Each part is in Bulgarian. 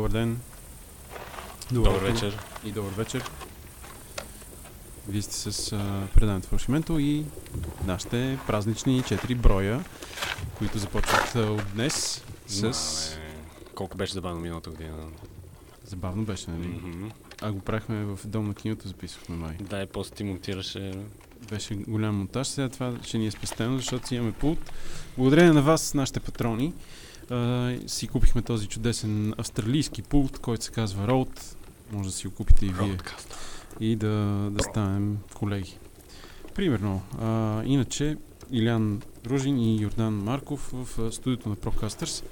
Добър ден. Добър утро вечер. И добър вечер. Вие сте с а, предаването Фалшименто и нашите празнични 4 броя, които започват а, от днес с... Мале, Колко беше забавно миналата година? Забавно беше, нали? Мгм. А го правихме в дом на киното, записвахме май. Да, и после ти монтираше. Беше голям монтаж, сега това ще ни е спестено, защото си имаме пулт. Благодарение на вас, нашите патрони, а, си купихме този чудесен австралийски пулт, който се казва Rode. Може да си го купите и вие. И да, да станем колеги. Примерно, а, иначе Илян Ружин и Йордан Марков в студиото на Procasters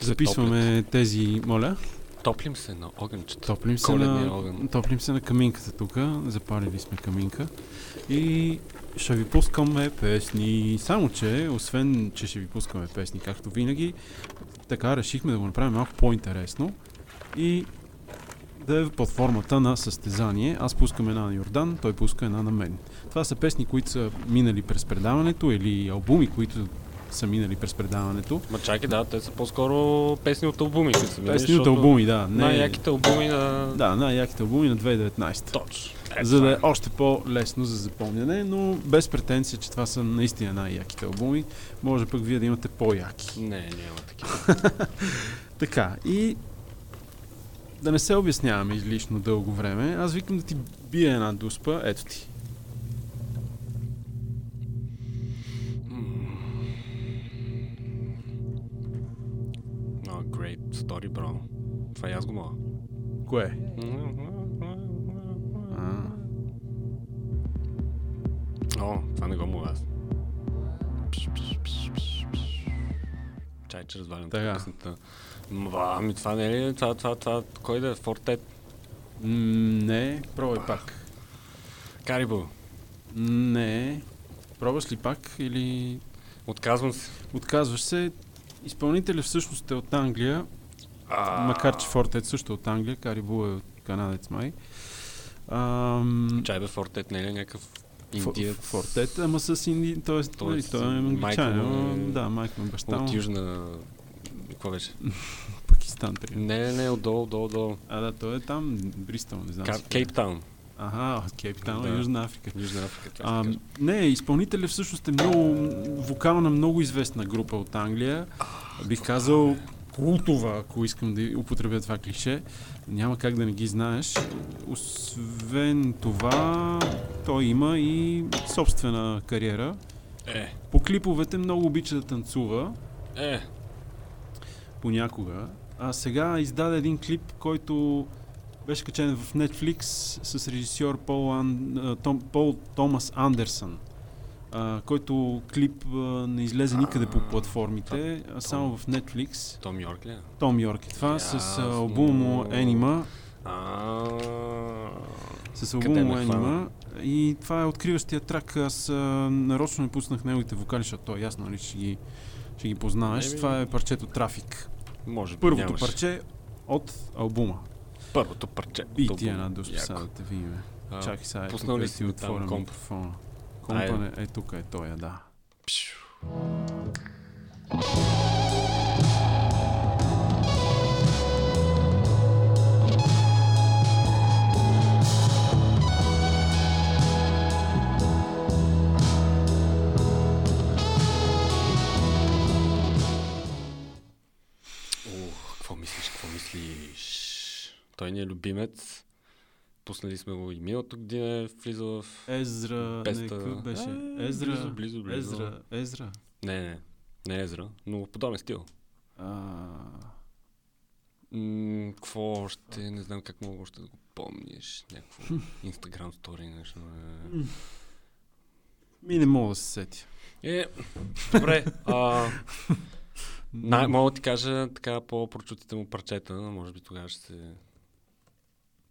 записваме тези, моля, Топлим се на огънчета. топлим се, на, огън. топлим се на каминката тук, запалили сме каминка и ще ви пускаме песни, само че, освен, че ще ви пускаме песни, както винаги, така решихме да го направим малко по-интересно и да е под формата на състезание. Аз пускам една на Йордан, той пуска една на мен. Това са песни, които са минали през предаването или албуми, които са минали през предаването. Ма чакай, да, те са по-скоро песни от албуми, които са минали, Песни от албуми, да. Не, Най-яките албуми на... Да, най-яките албуми на 2019. Точно. Е, за да е още по-лесно за запомняне, но без претенция, че това са наистина най-яките албуми. Може пък вие да имате по-яки. Не, няма такива. Така, и да не се обясняваме излишно дълго време, аз викам да ти бия една дуспа, ето ти. Great story, bro. Това и аз го мога. Кое? А, О, това не го мога аз. Чай, че развалям Така. песента. Ма, Ами това не е ли? Това, това, това, кой да е? Фортет? не, пробвай пак. Карибо. Не. Пробваш ли пак или Отказвам се. отказваш се? Изпълнителят всъщност е от Англия, А, макар че Фортет също е от Англия, Карибу е от канадец май. Ам, Чай бе, Фортет не е някакъв индиец? Фортет, ама с инди... Тоест, нали, той е майка англичанин. му е- ама, Да, майка му е баща му. От Южна... Какво беше? Пакистан, примерно. Не, не, не, отдолу, отдолу, отдолу. А, да, той е там, Бристъл, не знам. Кейптаун. Ага, от Кейптаун, Да. Южна Африка. Южна Африка, това А, не, изпълнителят всъщност е много вокална, много известна група от Англия. Бих казал култова, ако искам да употребя това клише. Няма как да не ги знаеш. Освен това, той има и собствена кариера. Е, По клиповете много обича да танцува, е, понякога. А сега издаде един клип, който беше качен в Netflix с режисьор Пол, Ан, Том, Пол Томас Андерсън, а, който клип а, не излезе никъде по платформите, а само в Netflix. Том Йорк ли? е? Том Йорк е това, с албума му Anima. С албума му? Anima. И това е откриващия трак. Аз нарочно не пуснах неговите вокали, защото то е ясно, нали, ще ги, ще ги познаеш. Еми. Това е парчето Трафик. Може би Първото нямаше. парче от албума. Първото парче. И ти една Яко. сега да те видим. Чакай сега, е пуснал ли си ми там комп? микрофона. Компа е тук е той, да. пшу. Той ни е любимец. Пуснали сме го и миналата година, влиза в... Езра, Песта. не, беше? А, Езра, близо, близо, близо. Езра, Езра. Не, не, не Езра, но подобен стил. А, М, Какво още? Не знам как мога още да го помниш. Някакво Instagram стори нещо. е. ми не мога да се сетя. Е, добре. А, най- мога да ти кажа така по-прочутите му парчета, може би тогава ще се...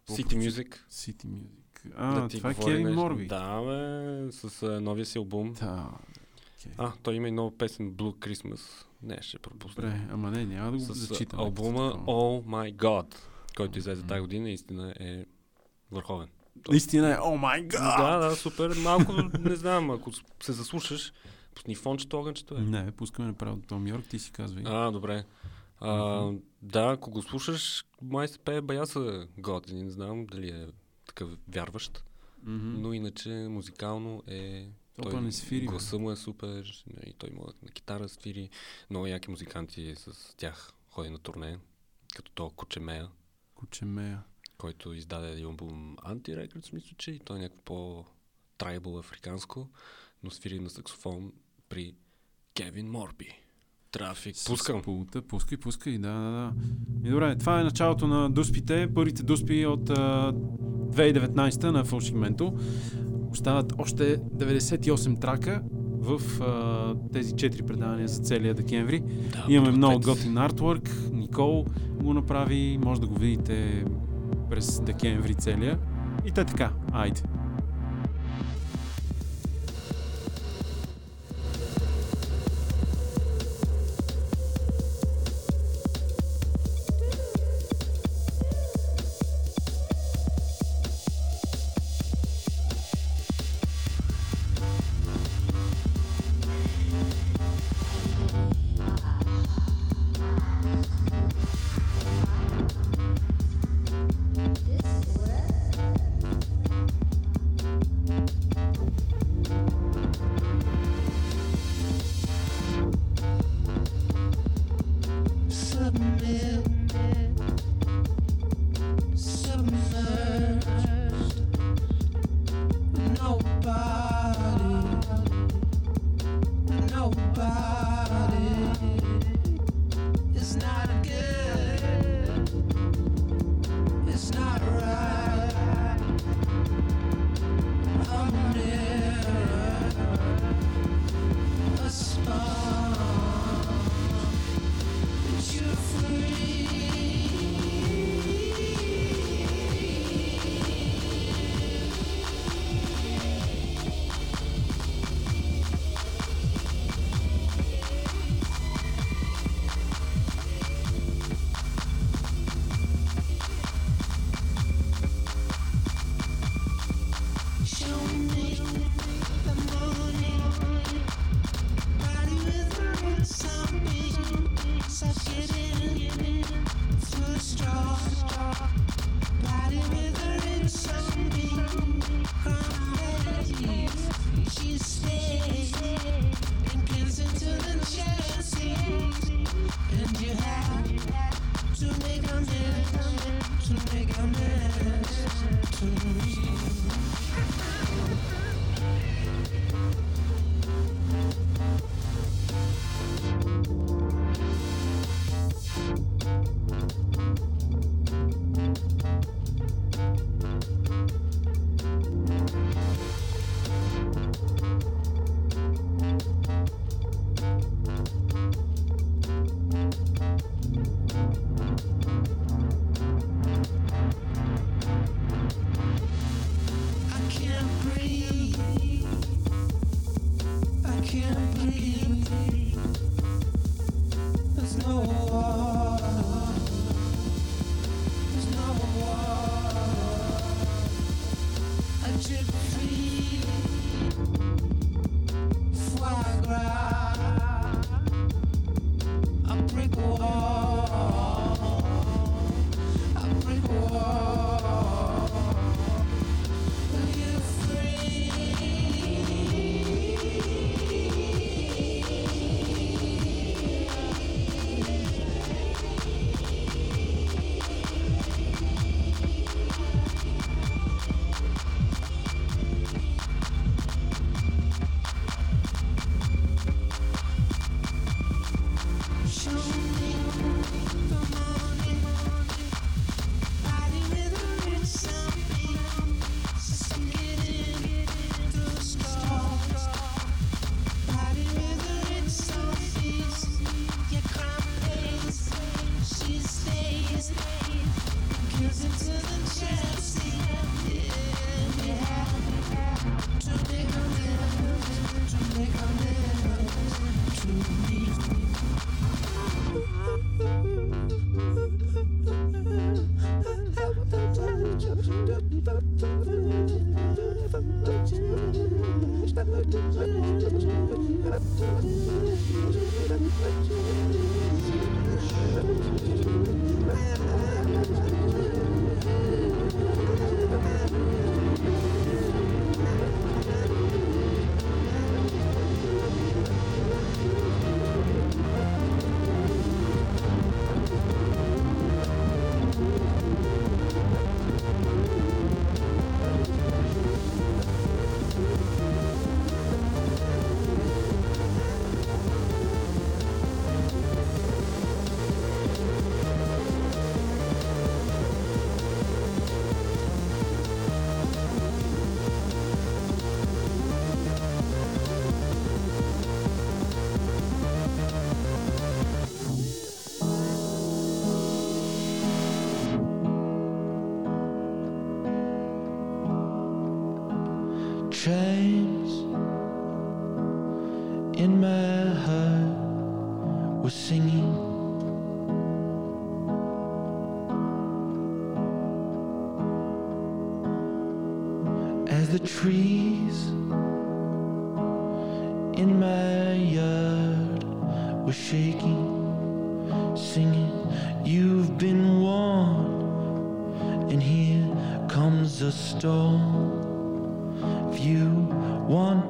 City Music. City Music. А, да това е Кевин. Морби. Да, бе, с а, новия си албум. Да. А, той има и нова песен Blue Christmas. Не, ще пропусна. Добре, ама не, няма да го С зачитам. албума Oh My God, който излезе тази година, истина е върховен. Наистина е, о май гад! Да, да, супер. Малко, не знам, ако се заслушаш, пусни фончето, огънчето е. Не, пускаме направо до Том Йорк, ти си казвай. А, добре. А, да, ако го слушаш, май се пее баяса готини. Не знам дали е такъв вярващ. Мгм. Но иначе музикално е... Опа, не свири. Гласа му е супер. И той му на китара свири. Много яки музиканти с тях ходи на турне. Като то Кучемея, Кучемея. който издаде един албум Anti Records, мисля, че и той е някакво по-трайбъл африканско, но свири на саксофон при Кевин Морби. Трафик. Пускам. Пулта. Пускай, пускай, да, да, да. И добре, това е началото на дуспите, първите дуспи от а, 2019 на Фалшигменто. Остават още 98 трака в а, тези 4 предавания за целия декември. Да, Имаме много готин артворк. Никол го направи. Може да го видите през декември целия. И те така. Айде.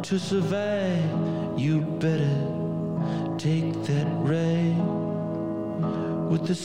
To survive, you better take that ride with the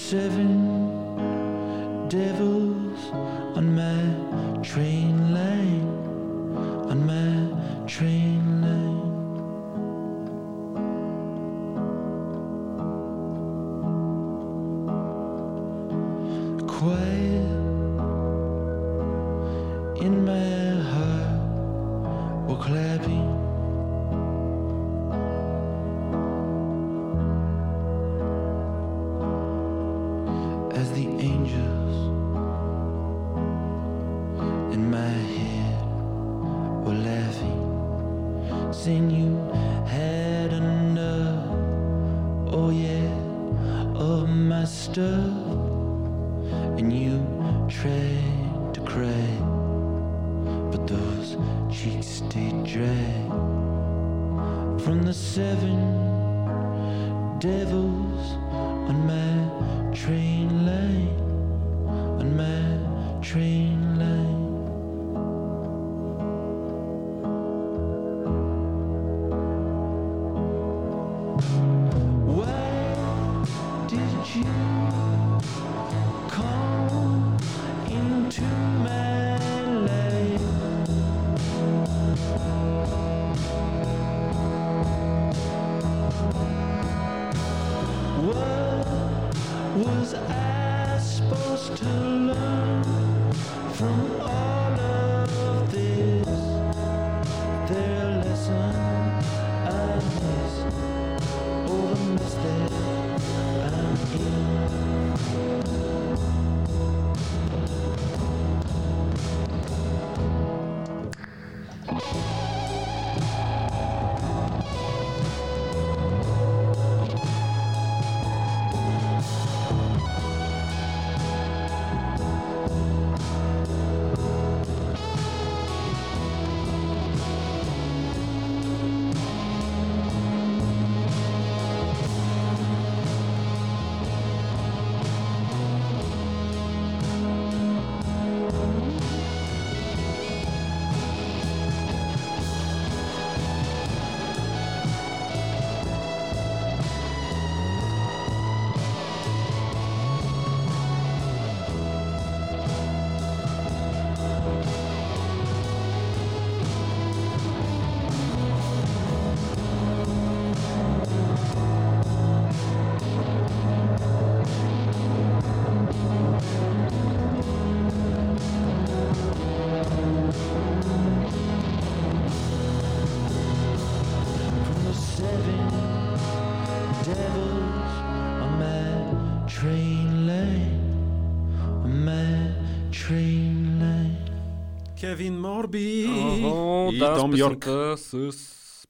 Морби Охо, и да, Том с Йорк. с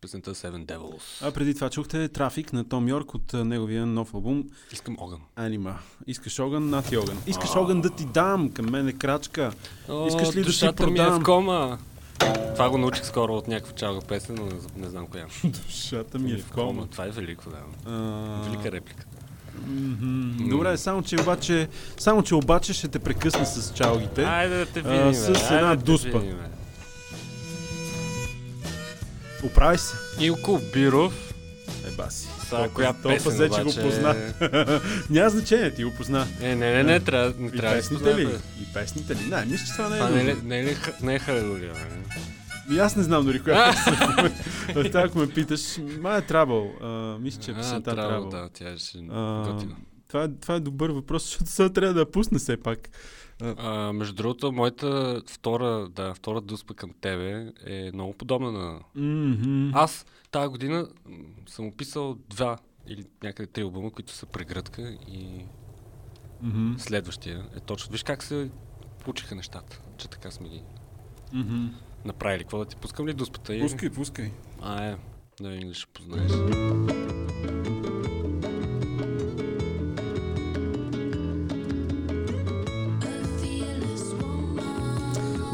песента Seven Devils. А преди това чухте трафик на Том Йорк от а, неговия нов албум Искам огън. Анима. Искаш огън, на ти огън. Искаш А. огън да ти дам, към мен е крачка. О, Искаш ли да си душата ми е продам? в кома. Това го научих скоро от някаква чалга песен, но не, не знам коя. Душата ми е в кома. Това е велико, да. А, Велика реплика. мгм. Добре, само че обаче, само че обаче ще те прекъсна с чалгите. Айде да те А, видим, с бе, една айде да те дуспа. видим. Оправи се. Илко Биров. Еба си. Са, коя толкова песен че го обаче... позна. Няма значение, ти го позна. Е, не, не, не, трябва, не И трябва се песните ли? И песните ли? Не, мисля, че това не е. Това не е, не е, не е халелуя. И аз не знам дори коя песен. е. Това, ако ме питаш, ма е. А, Мисля, че е песента Trouble. да, тя ще това, е, това е добър въпрос, защото сега трябва да я пусне все пак. А, между другото, моята втора, да, втора дуспа към тебе е много подобна на... Мгм. Аз тази година съм описал два или някъде три албума, които са прегръдка и Мгм. следващия е точно. Виж как се получиха нещата, че така сме ги Мгм. Направили какво да ти пускам ли дуспата? Пускай, пускай. А, е. Да видим ли ще познаеш.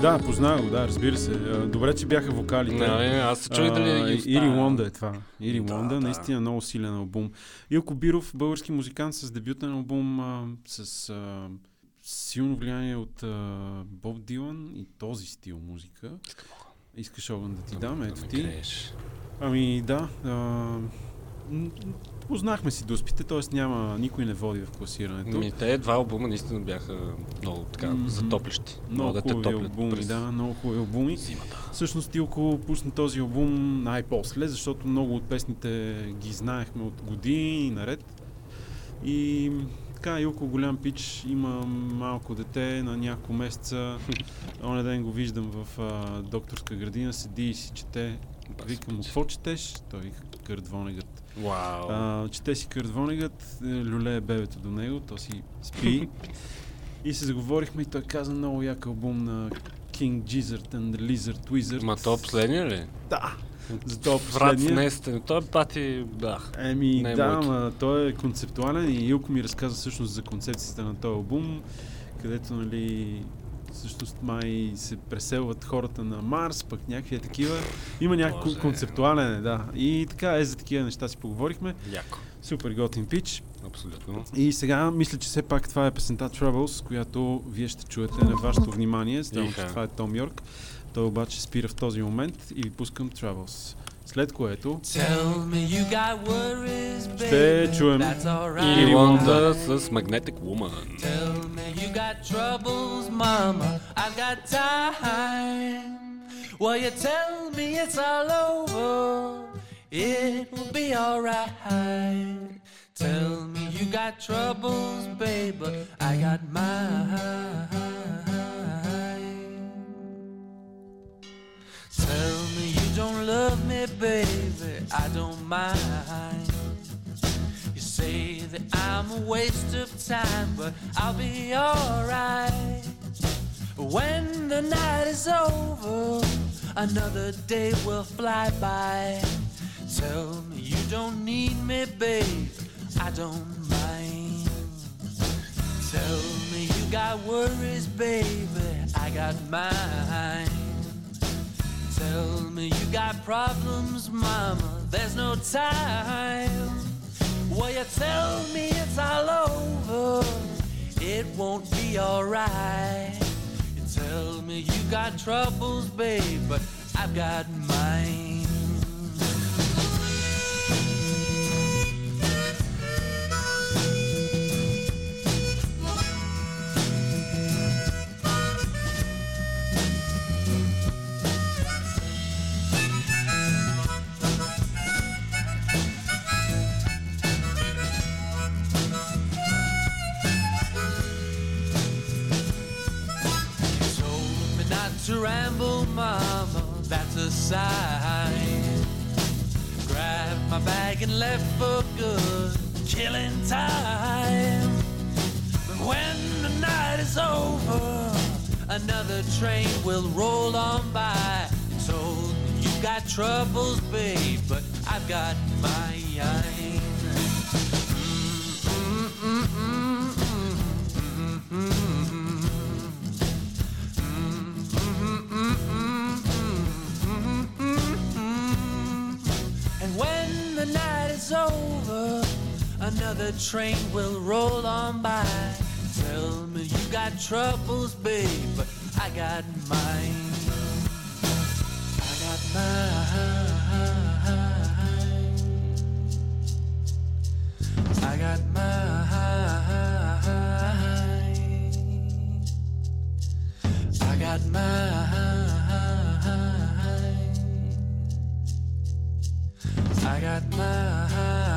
Да, познавам го, да, разбира се. Добре, че бяха вокалите. Не, аз се чуих дали да Ири. Лонда е това. Ири Да, Лонда, да. наистина много силен албум. Илко Биров, български музикант с дебютен албум, а, с а, силно влияние от а, Боб Дилан и този стил музика. Искаш огън да ти дам, ето ти. Ами да, а, познахме си дуспите, т.е. няма, никой не води в класирането. Ми, те два албума наистина бяха много така Мгм. затоплящи. много да хубави албуми, през да, много хубави албуми. зимата. Всъщност Тилко пусна този албум най-после, защото много от песните ги знаехме от години наред. И така, Илко голям пич, има малко дете на няколко месеца. Оня ден го виждам в а, докторска градина, седи и си чете. Викам му, какво четеш? Той вика Кърт Вау. А, чете си Кърт Вонегът, е, люлее бебето до него, то си спи. и се заговорихме и той каза много як албум на King Gizzard and the Lizard Wizard. Ма то последния ли? Да, за това Врат последния. не сте. Той пати, да. Еми, Не е да, моето. ма, той е концептуален и Илко ми разказа всъщност за концепцията на този албум, където, нали, всъщност май се преселват хората на Марс, пък някакви такива. Има Боже. концептуален, е, да. И така, е, за такива неща си поговорихме. Яко. Супер готин пич. Абсолютно. И сега мисля, че все пак това е песента Troubles, която вие ще чуете на вашето внимание, само че това е Том Йорк. Той обаче спира в този момент и ви пускам Troubles. След което Tell me you got worries, Ще baby. чуем That's alright. Или Лонда с Magnetic Woman. Tell me you got troubles, mama. I've got time. Well, you tell me it's all over. It will be alright. Tell me you got troubles, baby. I got mine. Tell me you don't love me, baby. I don't mind. You say that I'm a waste of time, but I'll be alright. When the night is over, another day will fly by. Tell me you don't need me, babe. I don't mind. Tell me you got worries, baby. I got mine. Tell me you got problems, mama. There's no time. Well, you tell me it's all over. It won't be alright. You tell me you got troubles, babe, but I've got mine. To ramble, mama, that's a sign. Grabbed my bag and left for good, killing time. But when the night is over, another train will roll on by. So you got troubles, babe, but I've got mine. And is over, another train will roll on by. Tell me you got troubles, babe, but I got mine. I got mine. I got mine. I got mine. I got my heart.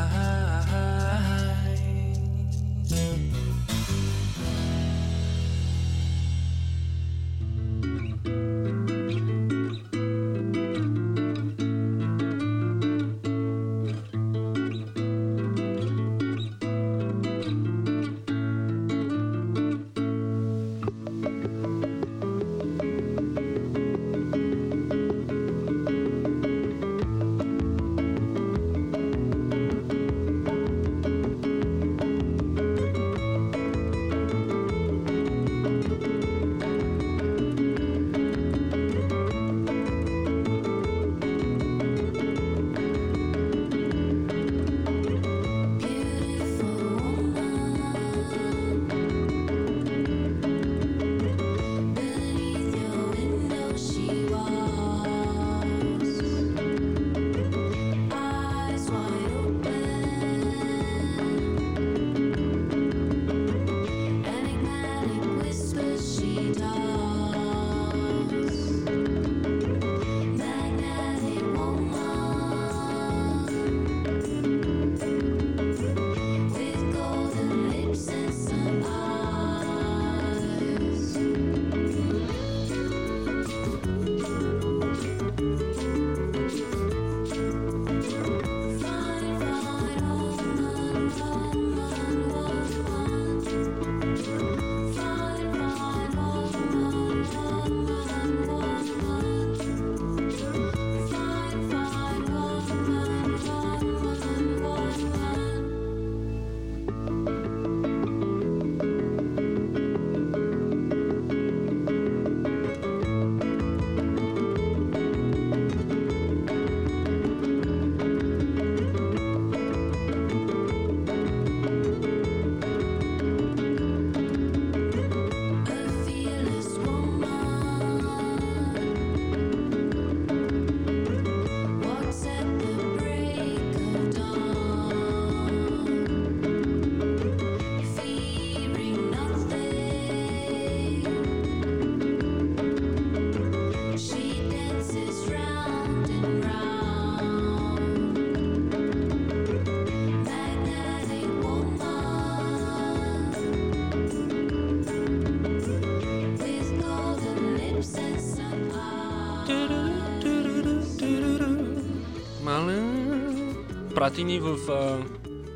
Прати ни в а,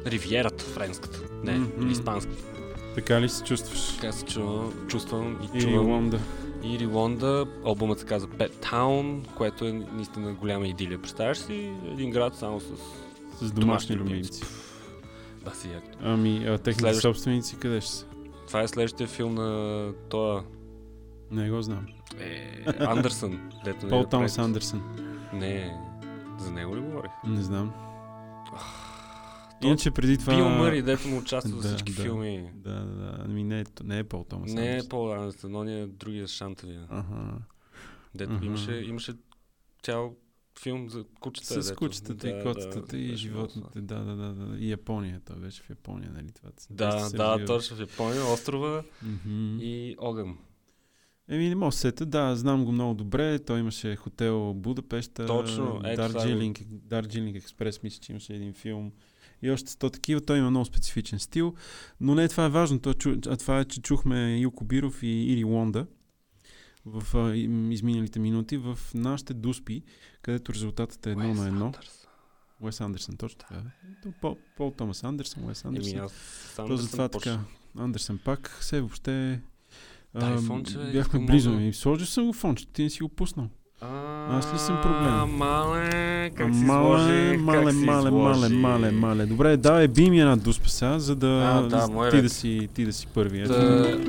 ривиерата френската. Не, Мгм. или испанската. Така ли се чувстваш? Така се чувам, чувствам и Или чувам. Лонда. И Лонда, албумът се казва Pet Town, което е наистина голяма идилия. Представяш си един град само с... С домашни Домашни любимци. Да, си якто. Ами, а техните Следващ- собственици къде ще са? Това е следващия филм на тоя Не го знам. е, Андерсън. Не Пол е Томас. Андерсън. Не, за него ли говорих? Не знам. Иначе преди това... Бил Мъри, дето му участва във всички да. филми. Да, да, да. Ами не, е не е Пол Томас Не е. Пол Андерсън, но е другия шантавия. Ага. Дето Аха. имаше, имаше цял филм за кучета. С кучетата и да, котетата да, и животните. Да, да, да, да. И Япония. Той беше в Япония, нали? Това Да, да, точно в Япония, острова и огън. Еми, не мога да се сета, да, знам го много добре. Той имаше хотел Будапешта, Точно, ето Дарджилинг, Дарджилинг Експрес, мисля, че имаше един филм. И още сто такива. Той има много специфичен стил. Но не това е важно. Това, а това е, че чухме Юко Биров и Ири Лонда в а, изминалите минути в нашите дуспи, където резултатът е едно Уес на едно. Андерсън. Уес Андерсън, точно така. е. Пол, Пол Томас Андерсън, Уес Еми, Андерсън. аз сам То да затова така. Андерсън пак, все въобще... Дай фонче, бе, бяхме близо. много. И сложил съм го фончето, ти не си го пуснал. А, Аз ли съм проблем? Мале, как си мале, мале, мале, мале, мале, мале. Добре, давай, би ми една дуспа сега, за да, А, да, ти, да си, ти да си първи. Да...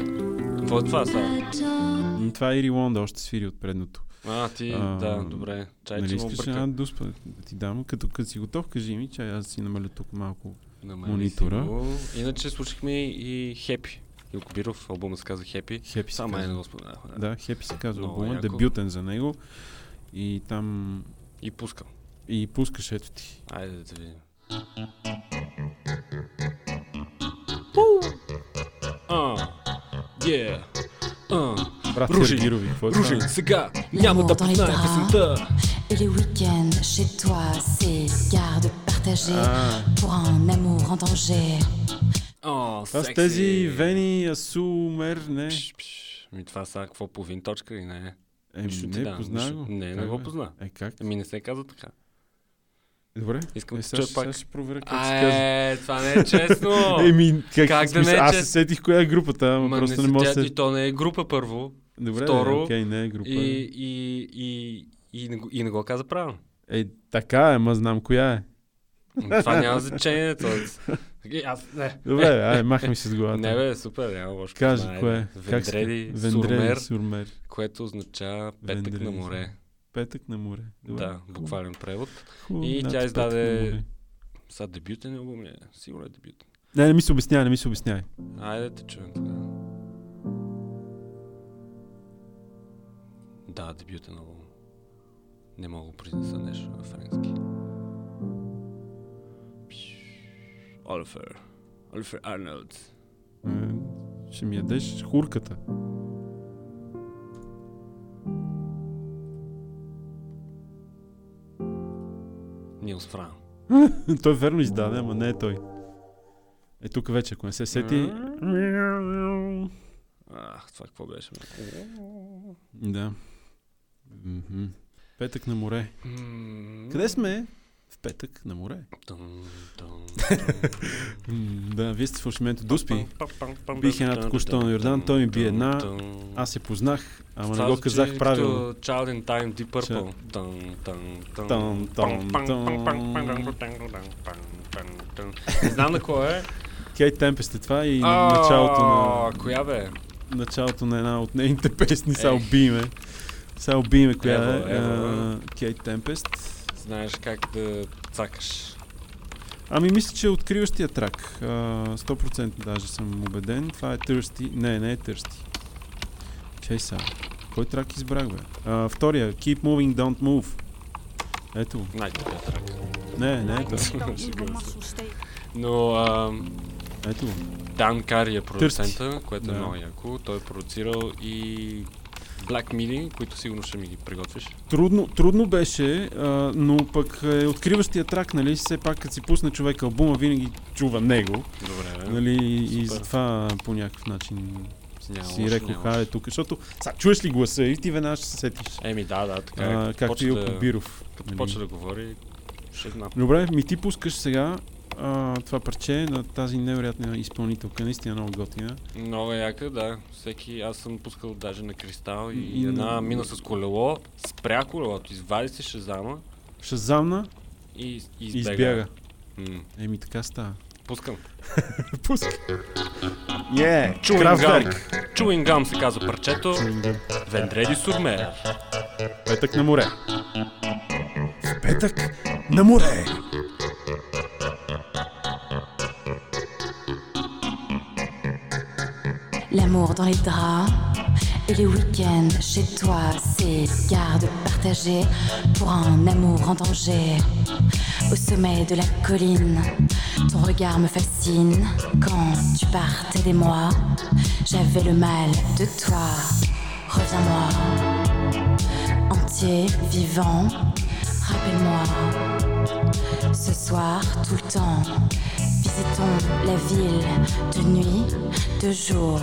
Какво е това? М, Това е Ири Лонда, още свири от предното. А, ти, А, да, добре. Чай, нали че искаш обърка. една дуспа да ти дам? Като, като си готов, кажи ми, чай аз си намаля тук малко. Намали монитора. Иначе слушахме и Хепи. Илко Биров, албумът се казва Хепи. Хепи се е казва. го споменахме. Да, Хепи се казва Много яко. дебютен за него. И там И пускам. и пускаш ето ти. Айде да видим. А, yeah. А, Брат Ружи, Сергирови, какво е Ружи, сега няма да bras. песента. Les week-ends chez toi, c'est garde partagée pour un amour en danger. О, това с тези Вени, Асумер, не. Пш, пш. Ми това са какво половин точка ли не? Еми, не, дам, позна го. Не, не го позна. Е, как? Ами не се казва така. Добре. Искам е, да сега, ще- пак. сега ще проверя как се казва. Е, това не е честно. Еми, как, Как да не е, Аз се сетих коя е групата, ама Ма просто не не мога да и то не е група първо. Добре, Второ, окей, не е група. И, и, и, и, не го- и не го каза правилно. Е, така е, ма знам коя е. М, Това няма значение. Тоест. Окей, Аз, не. Добре, ай, махай ми се с главата. Не бе, супер, няма лошо. Кажи Знае, кое. се- Вендреди, Сурмер, Сурмер. което означава петък Вендреди, на море. Петък на море. Добре. Да, буквален превод. Хубаво, И тя издаде-. Сега дебютен албум ли е? Сигурно е дебютен. Не, не ми се обяснявай, не ми се обяснявай. Айде те чуем тогава. Да, дебютен албум. Не мога да произнеса нещо на френски. Олифер. Олифер Арнолд. Е, Ще ми ядеш хурката. Нилс Фран. той верно издаде, ама не е той. Е, тук вече, ако не се сети... Ах, това какво беше? бе? Да. Петък на море. Къде сме? В петък на море. Да, вие сте в фалшименто Дуспи. Бих една току-що на Йордан, той ми би една. Аз се познах, ама не го казах правилно. Child in Time, Deep Purple. Не знам на кой е. Кейт Темпест е това и началото на, Коя бе? началото на една от нейните песни. Ех. убиме. Сега убиме коя е. Кейт Темпест. Знаеш как да цакаш. Ами мисля, че е откриващия трак. А, 100% даже съм убеден. Това е Thirsty. Не, не е Thirsty. Чай сега. Кой трак избрах, бе? А, втория. Keep Moving, Don't Move. Ето. Най-добрият трак. Не, не е. Но ам, Ето. Дан Кари е продуцента, което е Да. много яко. Той е продуцирал и Black Midi, които сигурно ще ми ги приготвиш. Трудно, трудно беше, а, но пък е откриващия трак, нали? Все пак, като си пусне човек албума, винаги чува него. Добре. Нали? И Супер. затова по някакъв начин Няма си лошо, рекох, няма хайде лошо. тук. Защото сега чуеш ли гласа и ти веднага ще се сетиш. Еми да, да, така е. Както и да- Биров. Като нали? почне да говори, Ще знам. Добре, ми ти пускаш сега а, това парче на тази невероятна изпълнителка, наистина много готина. Много яка, да. Всеки, аз съм пускал даже на кристал и, И- една мина с колело, спря колелото, извади се шазама Шазамна и, и избега. избяга. М, Еми така става. пускам. Пуска. Е, Чуингам. Чуингам се казва парчето. Чуингам. Вендреди Сурмер. Петък на море. Петък на море. L'amour dans les draps et les week-ends chez toi, c'est garde partagée pour un amour en danger. Au sommet de la colline, ton regard me fascine. Quand tu partais des mois, j'avais le mal de toi. Reviens-moi, entier, vivant, rappelle-moi. Ce soir, tout le temps, visitons la ville de nuit, de jour.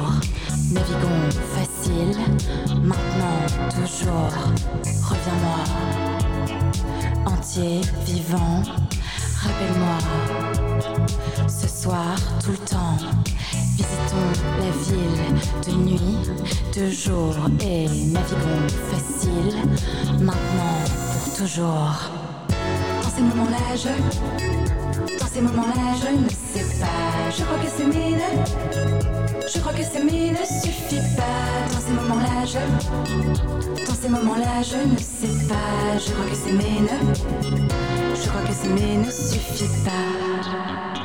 Naviguons facile, maintenant, toujours. Reviens-moi, entier, vivant, rappelle-moi. Ce soir, tout le temps, visitons la ville de nuit, de jour. Et naviguons facile, maintenant, pour toujours. Dans ces moments-là, je. Dans ces moments-là, je ne sais pas. Je crois que c'est. Je crois que c'est ne suffit pas. Dans ces moments-là, je. Dans ces moments-là, je ne sais pas. Je crois que c'est. Je crois que c'est ne suffit pas.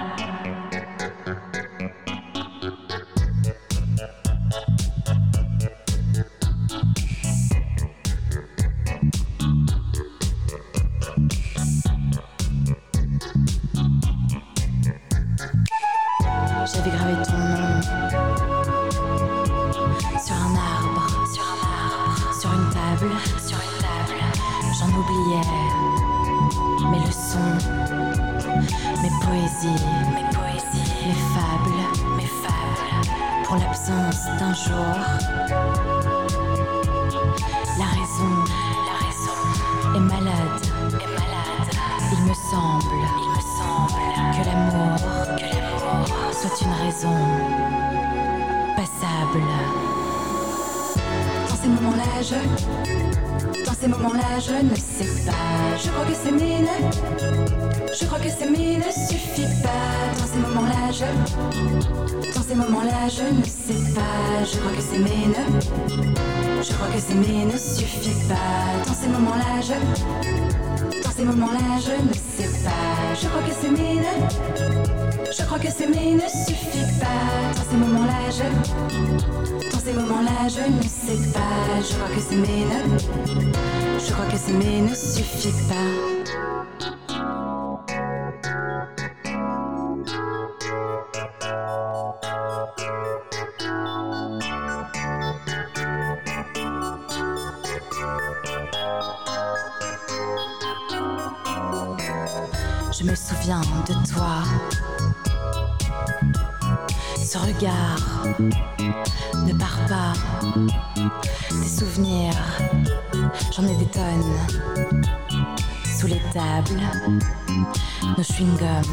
Nos chewing-gums.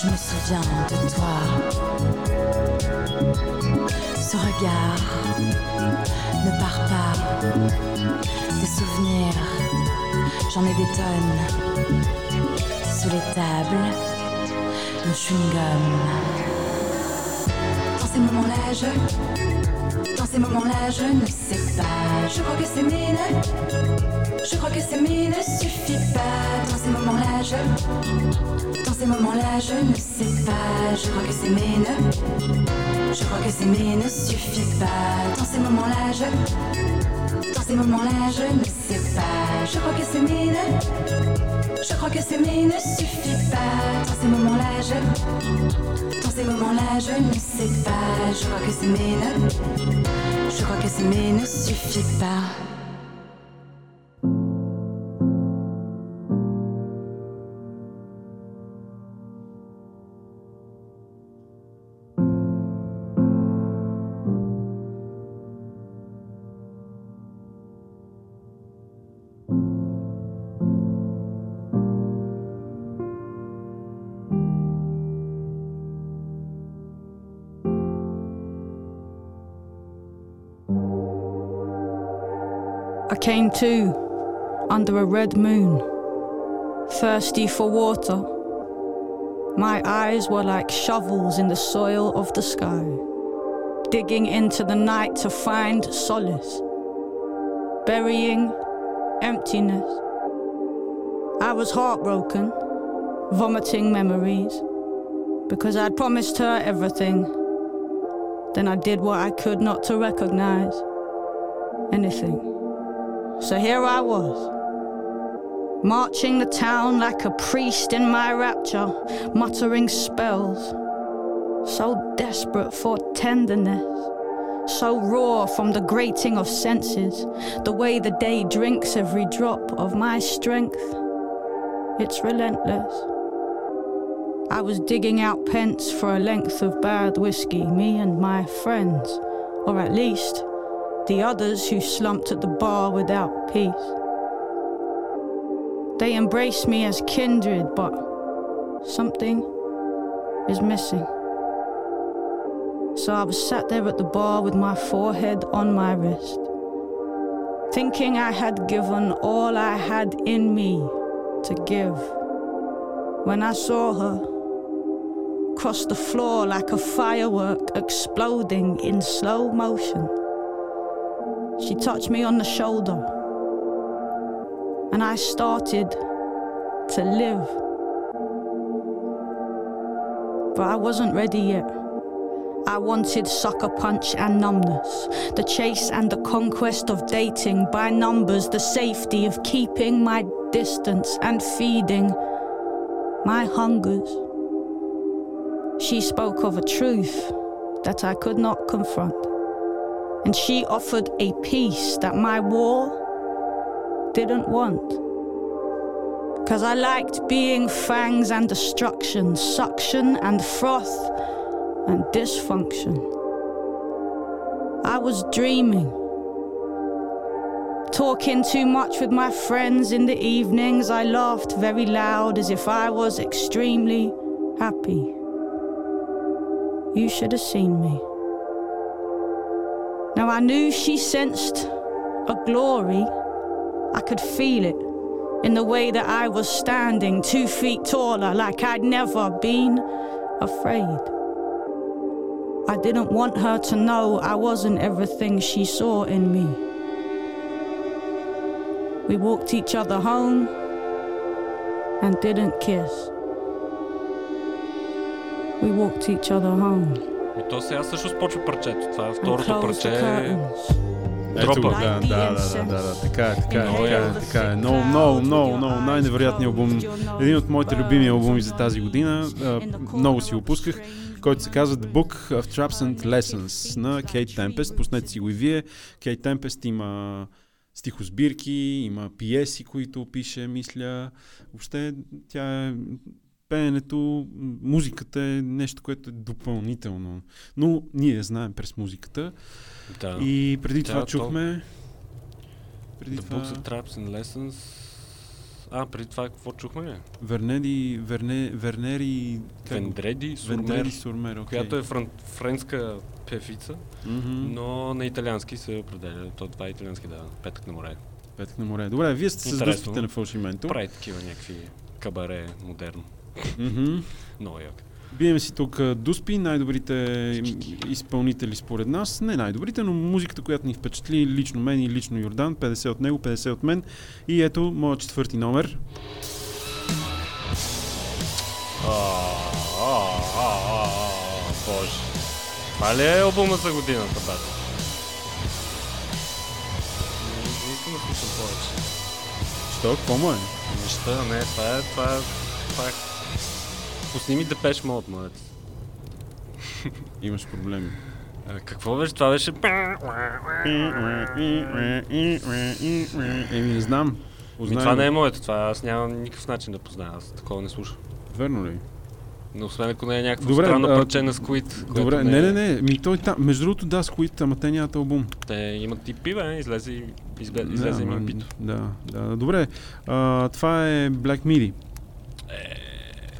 Je me souviens de toi. Ce regard ne part pas. Des souvenirs, j'en ai des tonnes. Sous les tables, nos chewing-gums. Dans ces moments-là, je. Dans ces moments-là, je ne sais pas. Je crois que c'est mine. Je crois que c'est mine ne suffit pas. Dans ces moments-là, je. Dans ces moments-là, je ne sais pas. Je crois que c'est mine. Je crois que c'est mine ne suffit pas. Dans ces moments-là, je. Dans ces moments-là, je ne sais pas. Je crois que c'est mine. Je crois que s'aimer ne suffit pas. Dans ces moments-là, je. Dans ces moments-là, je ne sais pas. Je crois que s'aimer ne. Je crois que s'aimer ne suffit pas. Came to under a red moon, thirsty for water. My eyes were like shovels in the soil of the sky, digging into the night to find solace, burying emptiness. I was heartbroken, vomiting memories, because I'd promised her everything. Then I did what I could not to recognize anything. So here I was, marching the town like a priest in my rapture, muttering spells. So desperate for tenderness, so raw from the grating of senses, the way the day drinks every drop of my strength. It's relentless. I was digging out pence for a length of bad whiskey, me and my friends, or at least the others who slumped at the bar without peace. They embrace me as kindred, but something is missing. So I was sat there at the bar with my forehead on my wrist, thinking I had given all I had in me to give. When I saw her cross the floor like a firework exploding in slow motion, she touched me on the shoulder, and I started to live. But I wasn't ready yet. I wanted sucker punch and numbness, the chase and the conquest of dating by numbers, the safety of keeping my distance and feeding my hungers. She spoke of a truth that I could not confront, and she offered a peace that my war didn't want. Cause I liked being fangs and destruction, suction and froth and dysfunction. I was dreaming. Talking too much with my friends in the evenings, I laughed very loud as if I was extremely happy. You should have seen me. I knew she sensed a glory. I could feel it in the way that I was standing two feet taller, like I'd never been afraid. I didn't want her to know I wasn't everything she saw in me. We walked each other home and didn't kiss. We walked each other home И то сега също спочва парчето. Това е второто парче. Ето да, да, да, да, да, така е, така е, така е, така е. Много, много, много, много, най-невероятният албум. Един от моите любими албуми за тази година. Много си го пусках, който се казва The Book of Traps and Lessons на Кейт Темпест. Пуснете си го и вие. Кейт Темпест има стихосбирки, има пиеси, които пише, мисля. Въобще тя е пеенето, музиката е нещо, което е допълнително. Но ние знаем през музиката. Да. И преди Тя това то- чухме... Преди The това... Books of Traps and Lessons. А, преди това какво чухме? Вернеди, Верне, Вернери... как Вендреди Сурмер, Вендери Сурмер, окей. която е фран, френска певица, Мгм. но на италиански се определя. То това е италиански, да. Петък на море. Петък на море. Добре, вие сте с Интересно. дъските на фалшименто. Прави такива някакви кабаре, модерно. Много як. Биеме си тук а, Дуспи, най-добрите изпълнители според нас. Не най-добрите, но музиката, която ни впечатли лично мен и лично Йордан. 50 от него, 50 от мен. И ето моят четвърти номер. Боже. Това ли е албума за годината, бат? Не, не искам да слушам повече. Що? Какво му е? Неща, не, това е, това е, това е. Пусни ми Депеш Мод, моят. Имаш проблеми. А, какво беше? Това беше... Еми, не знам. Ми, това не е моето, това аз нямам никакъв начин да позная, аз такова не слушам. Верно ли? Но освен ако не е някакво Добре, странно а, парче на Squid. Добре, е- не, не, не. Ми той там. Между другото, да, Squid, ама те нямат албум. Те имат и пиве, излезе, излезе да, ми ама, пито. Да, да. Добре. А, това е Black Midi.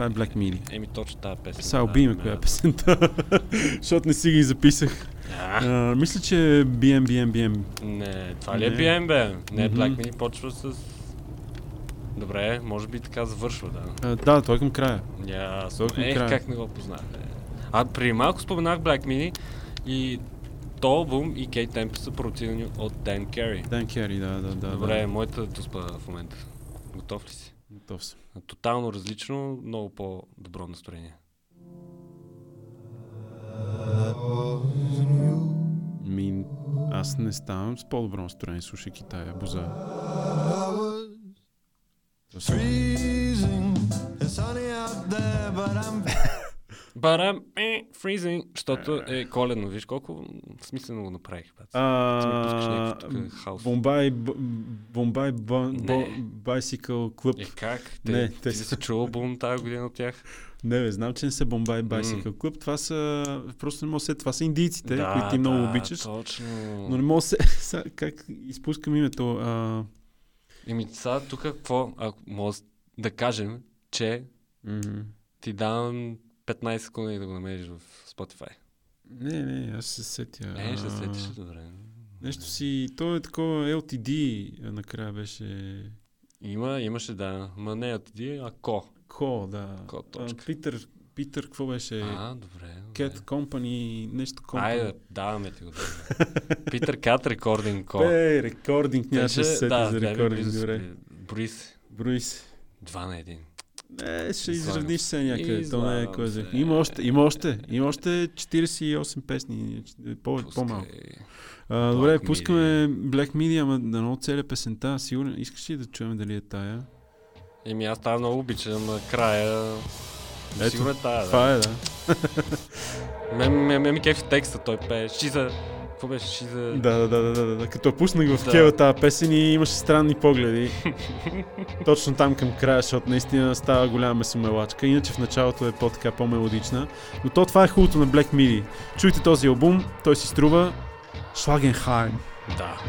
Това е Black Midi. Еми точно тази песен. Сега да. коя е песента, защото не си ги записах. А, мисля, че BM, BM, BM. Не, това ли е. BM, бе? Не. Black Mini почва с... Добре, може би така завършва, да. А, да, той е към края. Ясно. Той е Ех, края. как не го познах, бе. А преди малко споменах Black Mini и то албум и Кейт Темпи са продуцирани от Dan Carey. Дан Кери, да, да, да. Добре, да. моята туспа в момента. Готов ли си? Готов съм. Тотално различно, много по-добро настроение. Ми, аз не ставам с по-добро настроение, слушайки тая боза. Freezing, it's sunny out there, but I'm Барам е freezing, защото е коледно. Виж колко смислено го направих, бат. А. Бомбай, Бомбай. Bicycle Club. Е как? Те, Не, те си чувал бум тази година от тях? Не, бе, знам, че не са Бомбай Bicycle Club. Това са, просто не мога да се, това са индийците, които ти много обичаш. точно. Но не мога да се, как изпускам името. А... Еми сега тук какво? Ако може да кажем, че м, ти давам 15 секунди да го намериш в Spotify. Не, не, аз се сетя. Е, ще сетиш добре. Нещо си, то е такова LTD, накрая беше Има, имаше да. Ма не отиди, а ко. Ко, да. Ко точка. Питър, Питър, какво беше? А, добре. Cat. Company, нещо Company. Айде, даваме ти го. Питър Кат Рекординг Ко. Бе, рекординг, нямаше да се сети да, за рекординг, добре. сме. Брои се. Брои се. Два на един. Не, ще Излагам. изравниш се някъде. То не е Излагам кой знае. Има още, има още, има още 48 песни, по, по-малко. А, добре, Black пускаме Black Midi, ама да много целя песента. Сигурен, искаш ли да чуем дали е тая? Еми аз тази много обичам, края... Ето, Сигурно е тая, да. Това е, да. Ме, ме, ме ми кефи текста, той пее. Шиза... Какво беше? Шиза... Да, да, да, да, да, да. Като пуснах в Да. Кева тази песен и имаше странни погледи. Точно там към края, защото наистина става голяма месомелачка. Иначе в началото е по-така по-мелодична. Но то това е хубавото на Black Midi. Чуйте този албум, той си струва Шлагенхайм. Да.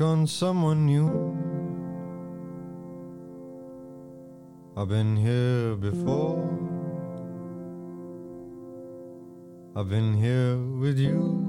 On someone new. I've been here before. I've been here with. You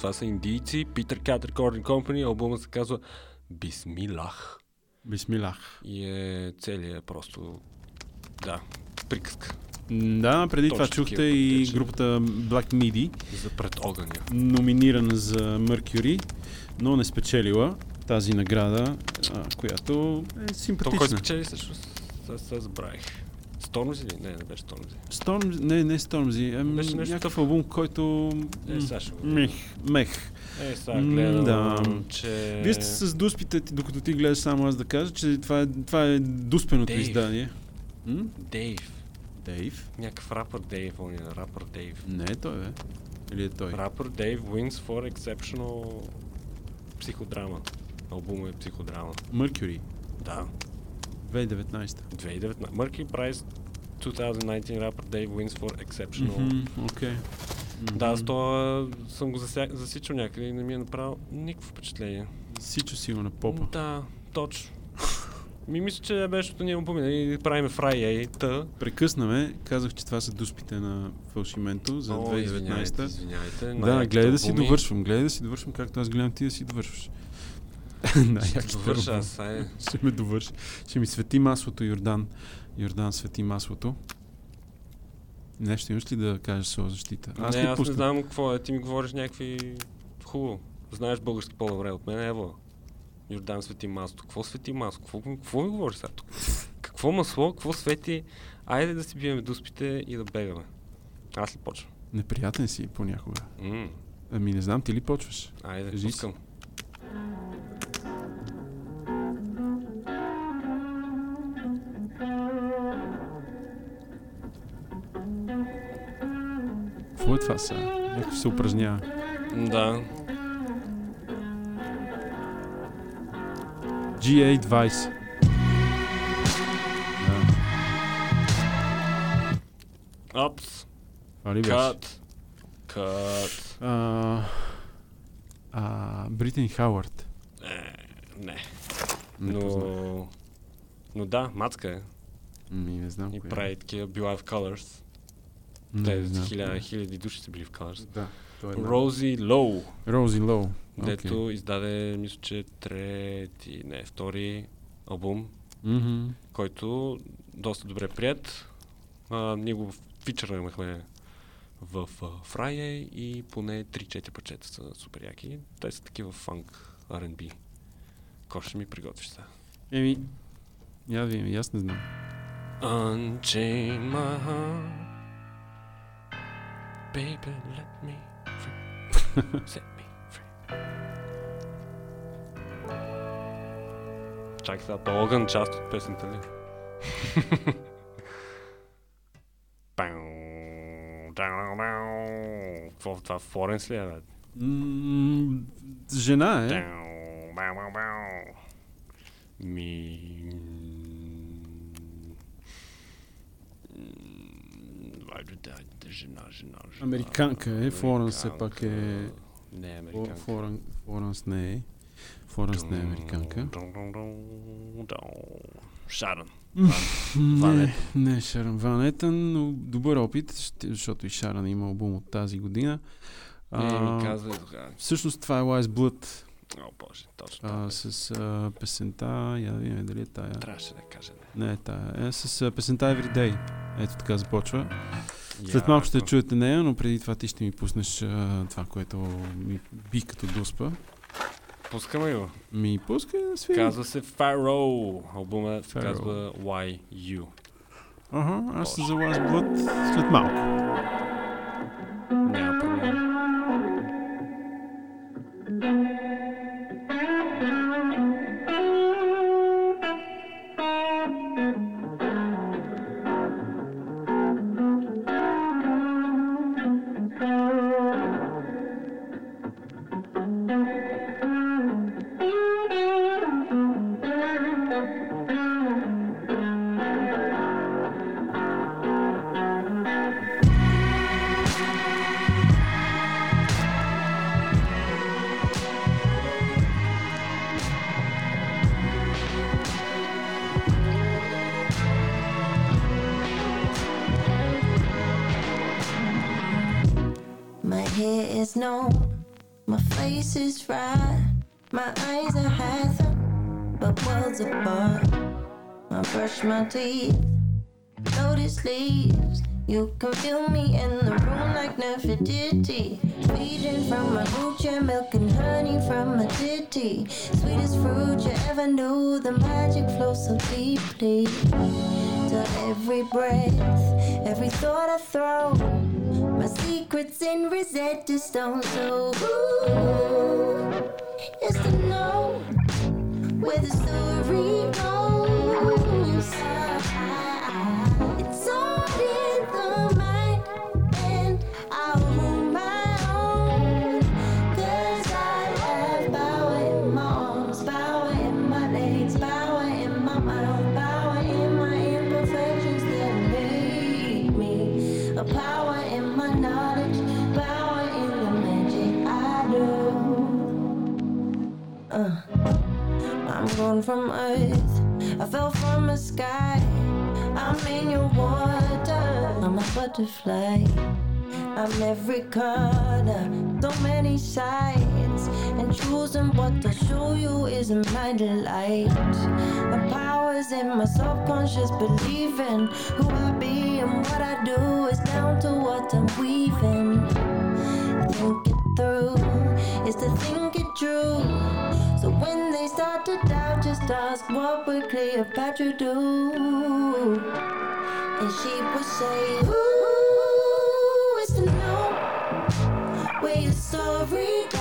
това са индийци. Питър Кат Recording Company. Албума се казва Бисмилах. Бисмилах. И е целият просто... Да, приказка Да, преди Точно това чухте и групата Black Midi, за пред огъня. номинирана за Mercury, но не спечелила тази награда, а, която е То кой симпатична. спечели всъщност? Сега забравих. Стормзи ли? Не, не беше Стормзи. Storm, не, не Stormzy, ами Беше нещо някакъв албум, който... Е, го Мех, мех. Е, сега гледам, да. че... Вие сте с дуспите, докато ти гледаш само аз да кажа, че това е, това е дуспеното Дейв. издание. М? Дейв. Дейв. Някакъв рапър Дейв, он е рапър Дейв. Не е той, бе. Или е той? Рапър Дейв wins for exceptional психодрама. Албума е психодрама. Mercury. Да. 2019. 2019. Mercury Prize 2019 рапър Дейв wins for exceptional. Мгм, Окей. Да, с това съм го зася... засичал някъде и не ми е направил никакво впечатление. Сичо си го на попа. Да, точно. Ми мисля, че беше, ние му помина и правиме фрай, та. Прекъснаме. Казах, че това са дуспите на Фалшименто за О, 2019. Извинявайте, извинявайте. Да, гледай да си довършвам. Гледай да си довършвам, както аз гледам ти да си довършваш. Ще довърша аз. Ще ме довърши. Ще ми свети маслото, Йордан. Йордан свети маслото. Нещо имаш ли да кажеш своя защита? Аз не, аз не пускам? знам какво е. Ти ми говориш някакви... Хубаво. Знаеш български по-добре от мен, ево. Йордан свети маслото. Какво свети масло? Какво, какво ми говориш сега тук? Какво масло? Какво свети? Айде да си биеме дуспите и да бегаме. Аз ли почвам? Неприятен си понякога. М, Ами не знам, ти ли почваш? айде, си. пускам. Какво това сега? Някой се упражнява. Да. GA20. Да. Апс. Това ли беше? Кат. Кат. А, а, Бритни Хауърд. Е, не. Не познах. Но... Но да, мацка е. Ми, не знам. И коя е. прави такива Be Live Colors. Не, Те не знам. хиляди, души са били в Colors. Да. е Рози Лоу, Рози Лоу. дето издаде, мисля, че трети, не, втори албум, Мгм. който доста добре е прият. А, ние го фичърнахме в uh, Friday и поне 3-4 парчета са супер яки. Те са такива фанк, R&B. Кой ще ми приготвиш сега? Еми, я да видим, и аз не знам. Unchain my heart Baby, let me free Set me free Чакай сега, по-огън част от песента ли? Какво това? Флоренс ли е, бе? М, Жена е. Ми... м, Айде, да, да, жена, жена, жена. Американка е, Флоренс все пак е-. Не е американка. Флорен- Флоренс не е. Флоренс не е американка. Шарън. Не, не Шаран Ван Етън, но добър опит, защото и Шаран има албум от тази година. Е, А, тогава. всъщност това е Wise Blood О, боже, точно. а, с а, песента, я да видим дали е тая. Трябваше да кажа не. Не е тая, е с а, песента Everyday. Ето така започва. След малко ще чуете нея, но преди това ти ще ми пуснеш а, това, което ми би като дуспа. Пускаме го. Ми пускай да свири. Казва се Pharaoh. Албумът се казва You. Ага, аз се за Wise Blood след малко. Няма проблем. Is no, my face is right, my eyes are half, but worlds apart. I brush my teeth, notice leaves. You can feel me in the room like Nefertiti. Feeding from my Gucci, milk and honey from my ditty. Sweetest fruit you ever knew, the magic flows so deeply. To every breath, every thought I throw. My secrets in Rosetta Stone, so ooh, is to know where the story come from earth. I fell from the sky. I'm in your water. I'm a butterfly. I'm every color, so many sides. And choosing what to show you isn't my delight. The powers in my subconscious believing who I be and what I do is down to what I'm weaving is to think it through. So when they start to doubt, just ask what would Cleopatra do? And she would say, Who is to know where you're sorry.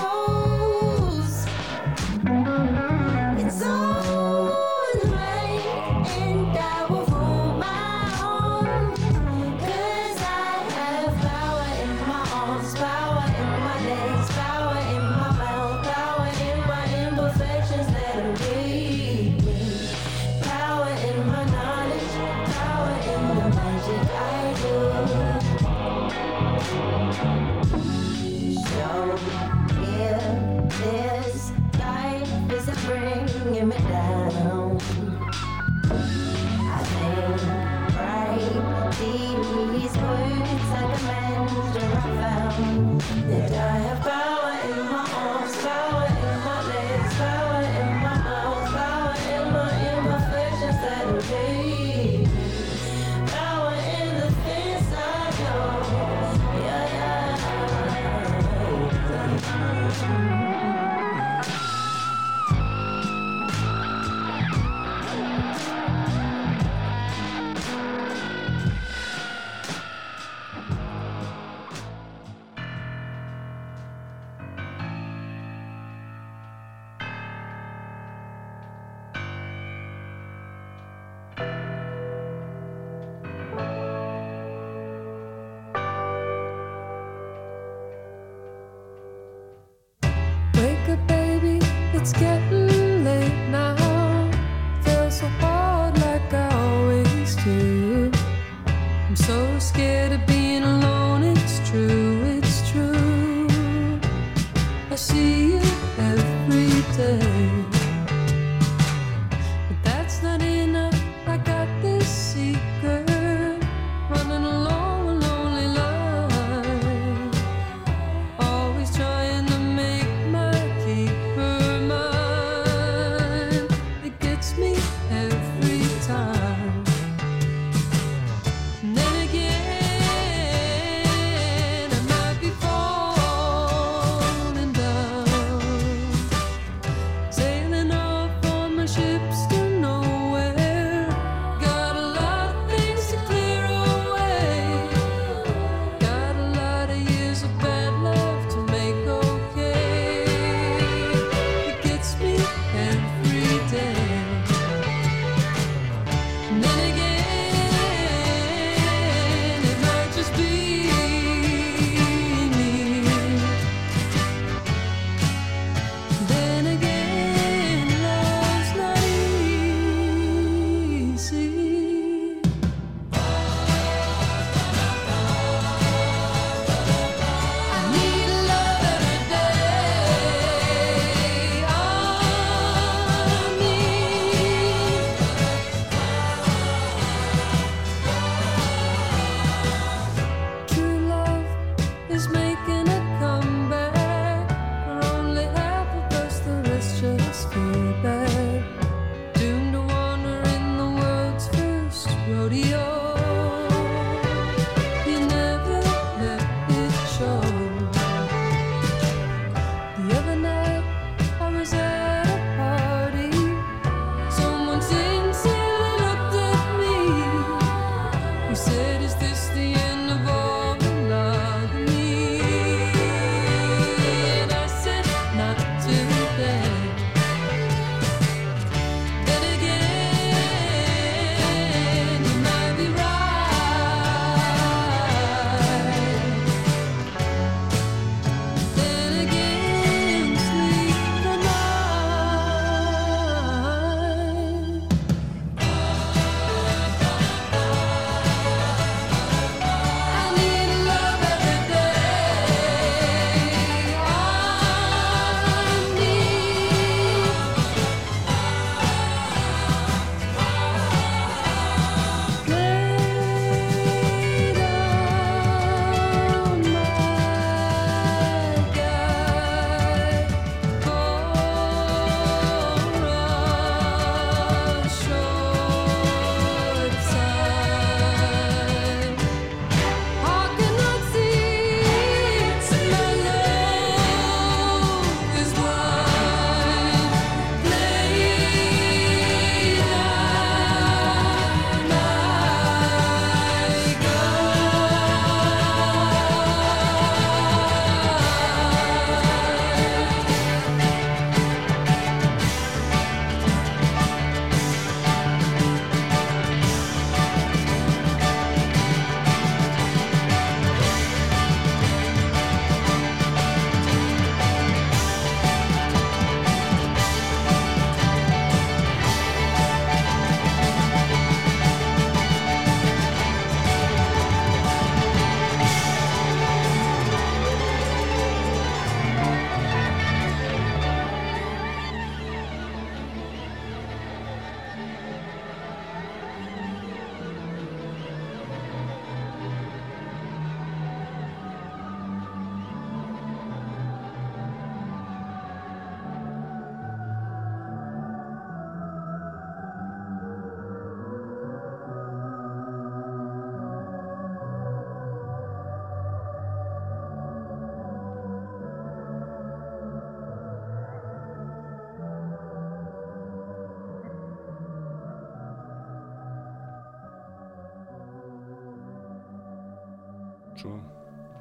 Чувам.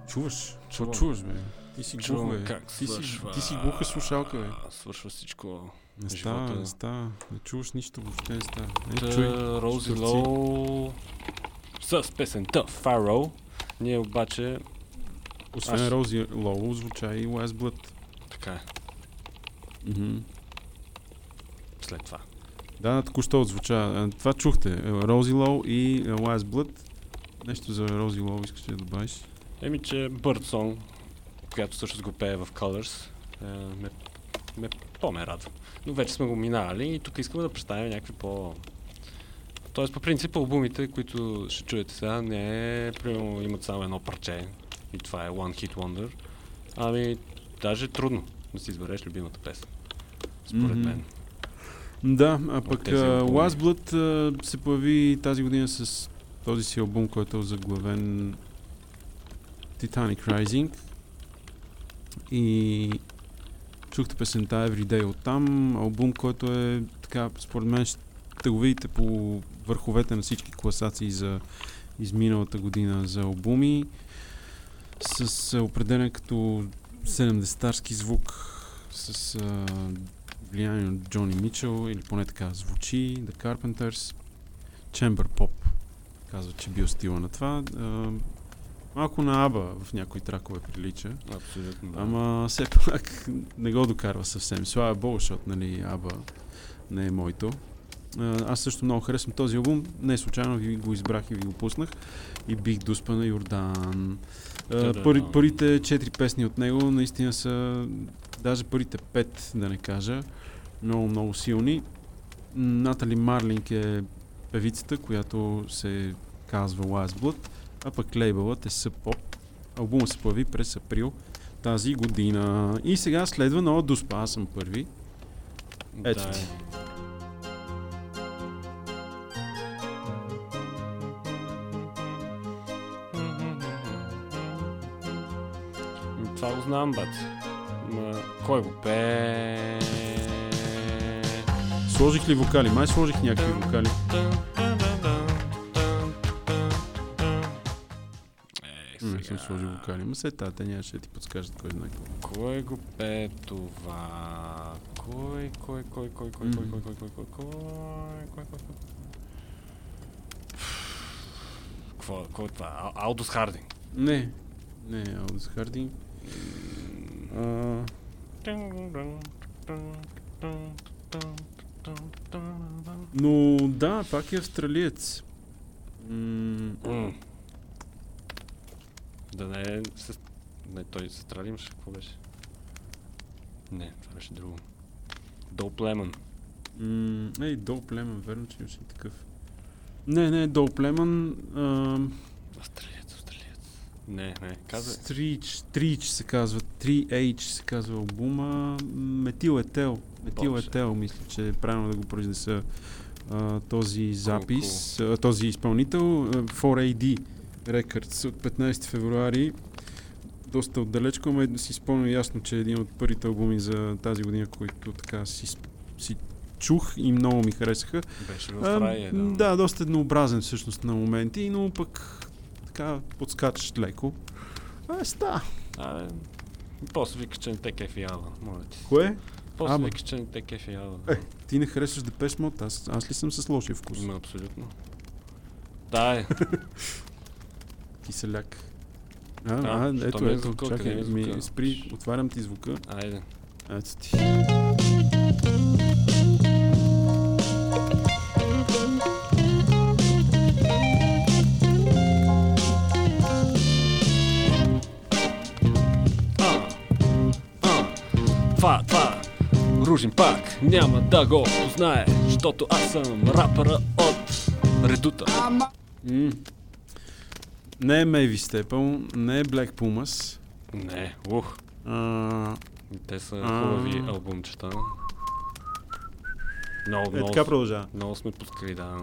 Чуваш? Чувам. чуваш, бе? Ти си глух, Чувам бе. как Ти си, ти си глуха слушалка, бе. Свършва всичко. Не живота. става, не става. Не чуваш нищо, въобще не става. Не, Та, чуй. Штурци. Лоу с песента Фаро. Ние обаче Освен аз- Лоу, звуча и Last Blood. така е, Мгм. след това. Да, току-що отзвуча. Това чухте. Рози Лоу и е, Last Blood. Нещо за Рози Лоу искаш да добавиш? Еми, че Bird Song, която всъщност го пее в Colors, е, ме, ме, по-ме радва. Но вече сме го минали и тук искаме да представим някакви по... Тоест, по принцип, албумите, които ще чуете сега, не е, примерно, имат само едно парче и това е One Hit Wonder. Ами, даже е трудно да си избереш любимата песен. Според Мгм. мен. Да, а пък. Last Blood се появи тази година с този си албум, който е заглавен Titanic Rising. И чухте песента Everyday от там. Албум, който е така, според мен ще го видите по върховете на всички класации за изминалата година за албуми. С определен като 70-тарски звук, с а, влияние от Джони Мичел, или поне така звучи, The Carpenters, Chamber Pop, казва, че бил стила на това. А, малко на Аба в някои тракове прилича, Абсолютно. Да. ама все пак не го докарва съвсем. Слава Богу, защото нали, Аба не е моето. Аз също много харесвам този албум. Не случайно ви го избрах и ви го пуснах. И бих дуспа на Йордан. Първи, първите четири песни от него наистина са, даже първите пет, да не кажа, много, много силни. Натали Марлинг е певицата, която се казва Last Blood, а пък лейбълът е Sub. Албума се появи през април тази година. И сега следва нова дуспа. Аз съм първи. Ето Да, ти. е. Това го знам, бат. Ма, кой го пее? Сложих ли вокали? Май сложих някакви вокали. Е, Не съм сложил вокали. Ма след тази те нямаше да ти подскажат кой знае какво. Кой го пее това? Кой, кой, кой, кой, кой, кой, кой, кой, кой, кой, кой, кой, кой, кой? Кой е това? Алдус Хардинг. Не. Не, Алдис Хардинг. А, но да, пак е австралиец. М, М. Да не е... С... Не, той се имаше. Какво беше? Не, това беше друго. Доп Лемън. м, Ей, Дол Племън, верно, че имаше и такъв. Не, не, а, Австралиец, австралиец. Не, не, каза. Стрич, Трич се казва, 3H се казва албума, Метил Етел, Метил. Етел, мисля, че е правилно да го произнеса а, този запис, а, този изпълнител, а, 4AD Records от 15 февруари, доста отдалечко, ама си спомням ясно, че е един от първите албуми за тази година, които така си, си чух и много ми харесаха. Беше в А, рай, м, да, доста еднообразен всъщност на моменти, но пък така подскачаш леко. А, ста. Абе, после викаш, че не те кефи Ава, моля ти. Кое? После Ама. викаш, че не те кефи Ава. Е, ти не харесваш Депеш Мод, аз, аз ли съм с лошия вкус? Ма, абсолютно. Да, е. Киселяк. А, А, а, ето, е ето, звука? чакай, ми е ми, спри, отварям ти звука. Айде. Ето ти. Това, това, Ружин пак няма да го познае, защото аз съм рапъра от редута. М. Не е Мейви Степъл, не е Black Pumas. Не, ух, А, те са А. хубави албумчета. Много, е, много, така продължава. много сме пускали, да.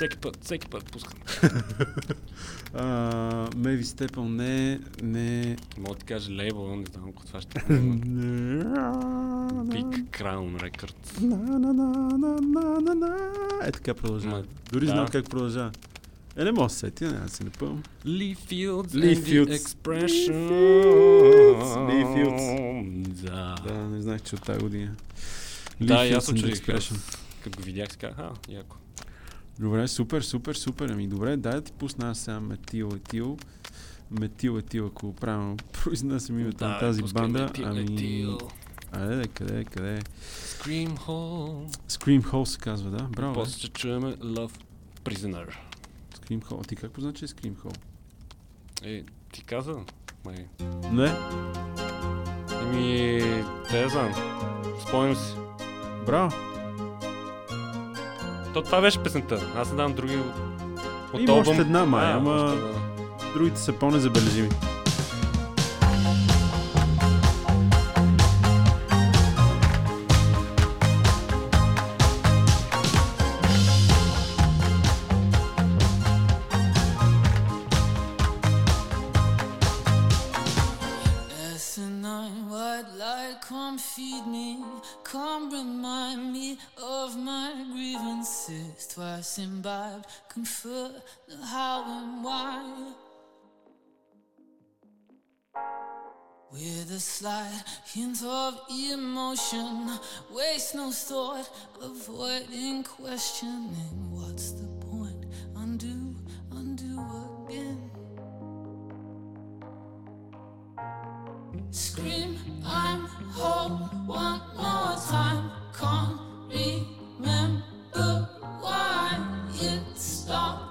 Всеки път, всеки път пускам. А, Мейви Степъл не не. Мога да ти кажа лейбъл, не знам какво това ще. Big Crown Records. Е така продължава. Дори знам как продължава. Е, не мога да се сетя, няма да се напълвам. Lee Fields Lee and the Fields. Expression. Lee Fields. Да. Да, не знаех, че от тази година. Да, Leaf и аз Fields. Expression. Като го видях, казах, а, яко. Добре, супер, супер, супер. Ами добре, дай да ти пусна аз сега метил етил. Метил етил, ако правилно произнасям името на тази банда. Метил Ами, Етил. айде, де, къде, къде? Scream Hall. Scream Hall се казва, да? Браво. После ще чуем Love Prisoner. Scream Hall. А ти как позна, че е Scream Hall? Е, ти каза? Май. Не, Еми, те да знам. Спомням си. браво. То това беше песента. Аз не дам други от Има още една, май, ама-. Другите са по-незабележими. Twice imbibed, confer the how and why. With a slight hint of emotion, waste no thought, avoiding questioning. What's the point? Undo, undo again. Scream, I'm whole one more time. Can't remember stop.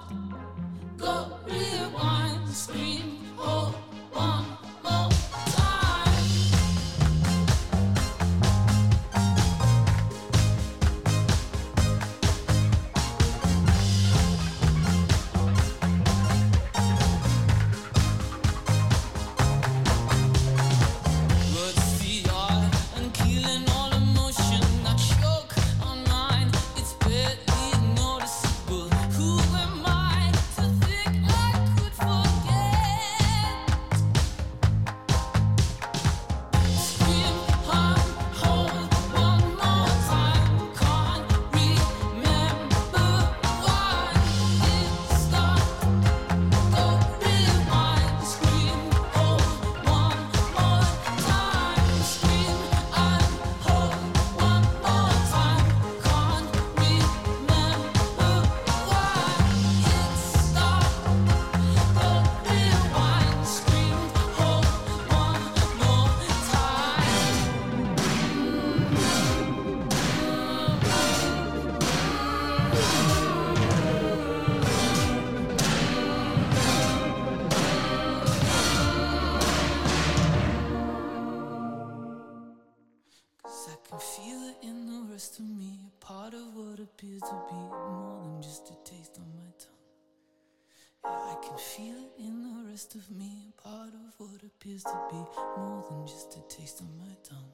Feel it in the rest of me, a part of what appears to be more than just a taste on my tongue.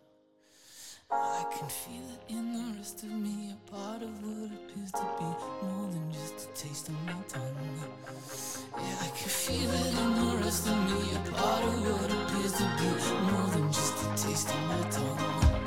I can feel it in the rest of me, a part of what appears to be more than just a taste on my tongue. Yeah, I can feel it in the rest of me, a part of what appears to be more than just a taste on my tongue.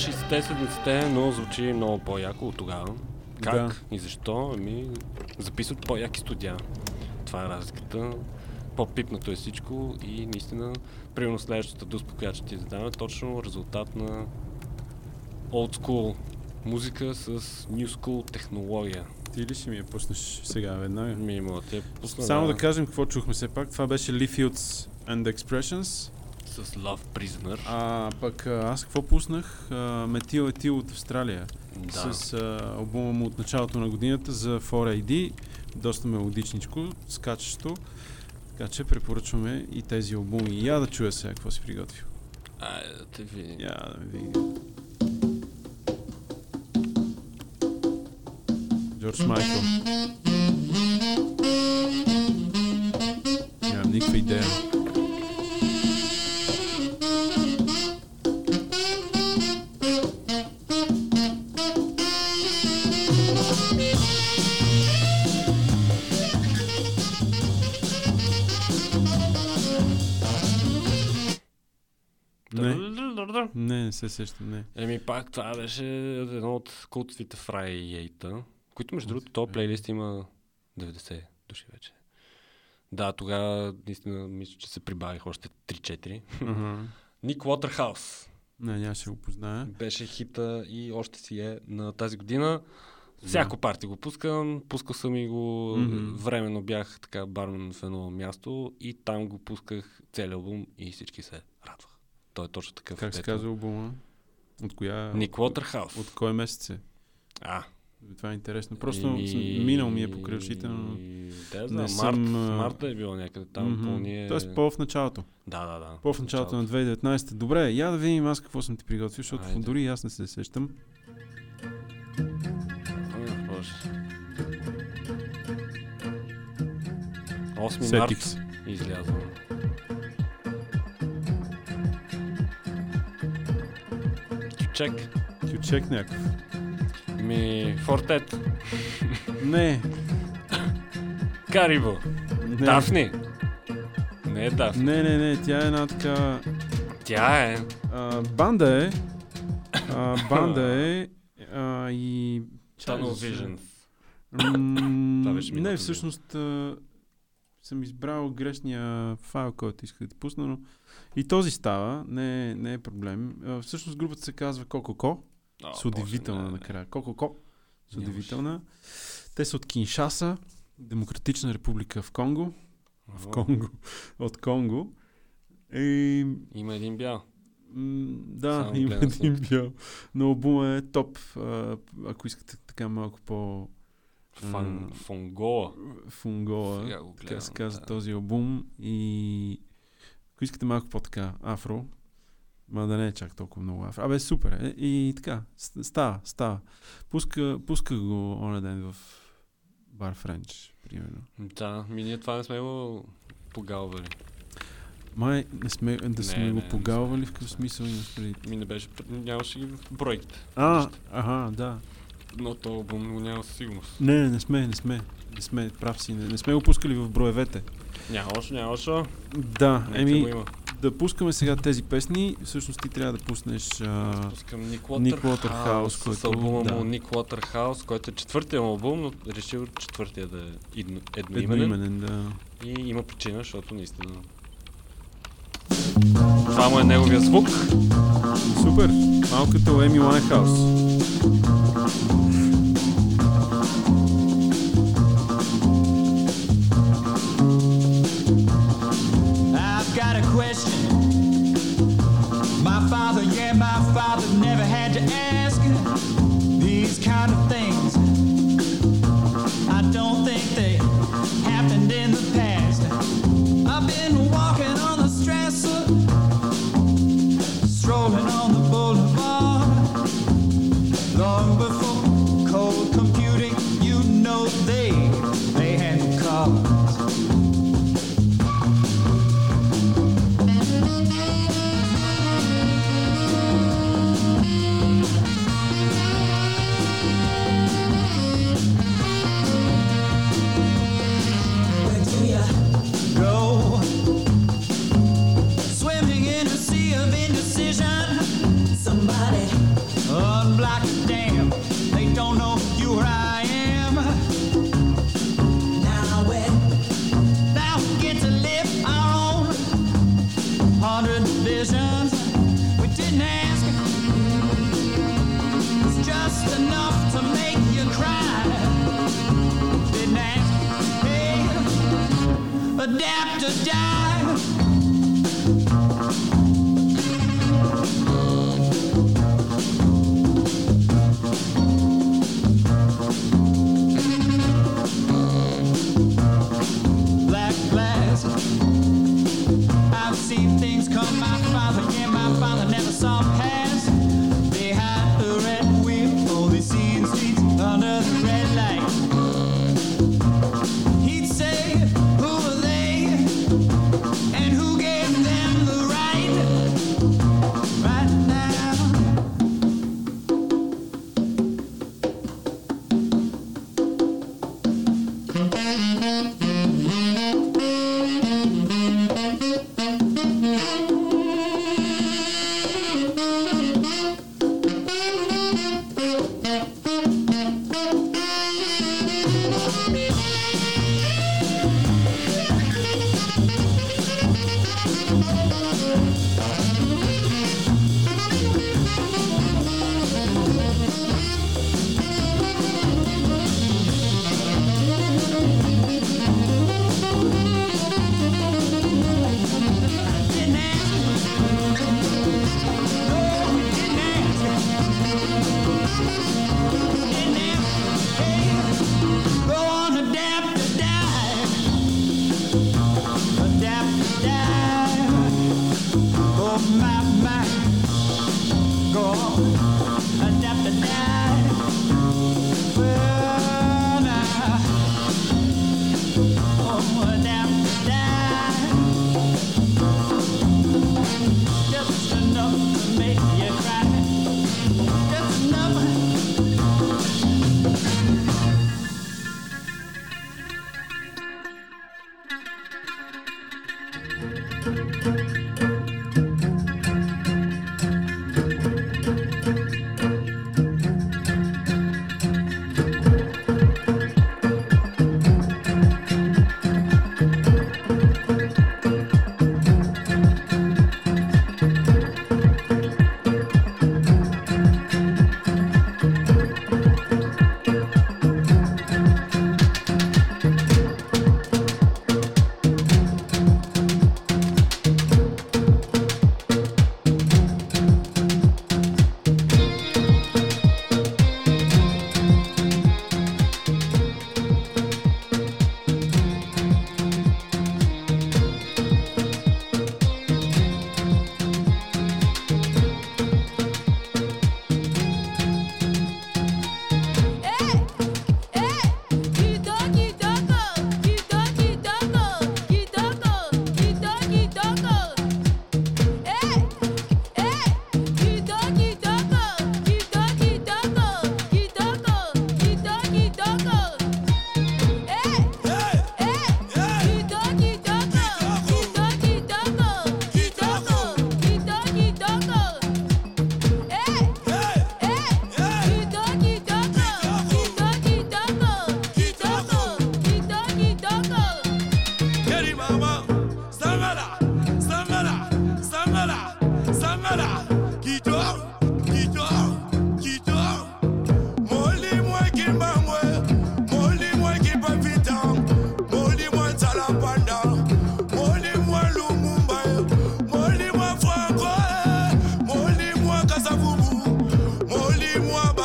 60-те, 70-те, но звучи много по-яко от тогава. Как Да. и защо? Ами, записват по-яки студия. Това е разликата. По-пипнато е всичко и наистина, примерно следващата дуспа, която ще ти задам е точно резултат на old school музика с new school технология. ти ли ще ми я пуснеш сега веднага? Ми мога да ти я пусна, Само да кажем какво чухме все пак. Това беше Lee Fields and Expressions. С Love Prisoner. А пък аз какво пуснах? Метил Етил от Австралия. да. С а, албума му от началото на годината за 4AD. Доста мелодичничко, скачащо. Така че препоръчваме и тези албуми. Я да чуя сега какво си приготвил. Айде да те видим. Я да видим. Джордж Майкъл. Нямам никаква идея. Не. Не, се сещам, не. Еми пак това беше едно от култовите фрайейта, които между другото този плейлист има 90 души вече. Да, тогава наистина мисля, че се прибавих още 3-4. Ага. Ник Уотерхаус. Не, нямаше го позная. Беше хита и още си е на тази година. Всяко парти го пускам, пускал съм и го, Мгм. временно бях така бармен в едно място и там го пусках целият албум и всички се радваха. Той е точно такъв. Как се казва албума? От коя? Ник Уотерхаус. От кой месец е? А, Това е интересно. Просто Еми, съм, минал ми е покрай ушите, но... Да, не знам, март, съм, а, марта е било някъде там. Мгм. по ние... Тоест по в началото. Да, да, да. По в началото на 2019. Добре, я да видим аз какво съм ти приготвил, защото Айде. дори и аз не се сещам. Ами, Боже. 8 Сетих март се. Излязъл. Чек. Кючек някакъв. Ми, Фортет. Не, Карибо. не. Дафни. Не е Дафни. Не, не, не, тя е една така... Тя е. А, банда е. А, банда е. А, и... Tunnel Vision. М, Не, всъщност а, съм избрал грешния файл, който исках да пусна, но и този става, не, не е проблем. А, всъщност групата се казва Кококо, с удивителна накрая. Кококо, с удивителна. Те са от Киншаса, Демократична република в Конго. В Конго. От Конго. И, Има един бял. м, да, Само има един бял. Но албума е топ. А, ако искате така малко по Фан, фунгола, го така се казва да. този албум. И ако искате малко по-така афро, ма да не е чак толкова много афро. Абе, супер е. И така, става, става. Пуска, пуска го оня ден в Бар Френч, примерно. Да, ми ние това не сме го погалвали. Май не сме, да Не, сме не, го не погалвали в какъв смисъл имаш преди. Ми не беше, нямаше ги в бройките. А, ага, да. Но то албум го няма със сигурност. Не, не, не сме, не сме. Не сме, прав си. Не, не сме го пускали в броевете. Няма още, няма още. Да, Нека еми, да пускаме сега тези песни. Всъщност ти трябва да пуснеш... А... Пускам Ник Уотерхаус, с който- албума да. му Ник Уотерхаус, който е четвъртия му албум, но решил четвъртия да е едно, едноименен. Едноименен, да. И има причина, защото наистина... Му е неговия звук. Супер! Малко като Еми Лайнхаус. I've a question. My father, yeah, my father never had to ask these kind of things. I don't think they happened in the past. I've been walking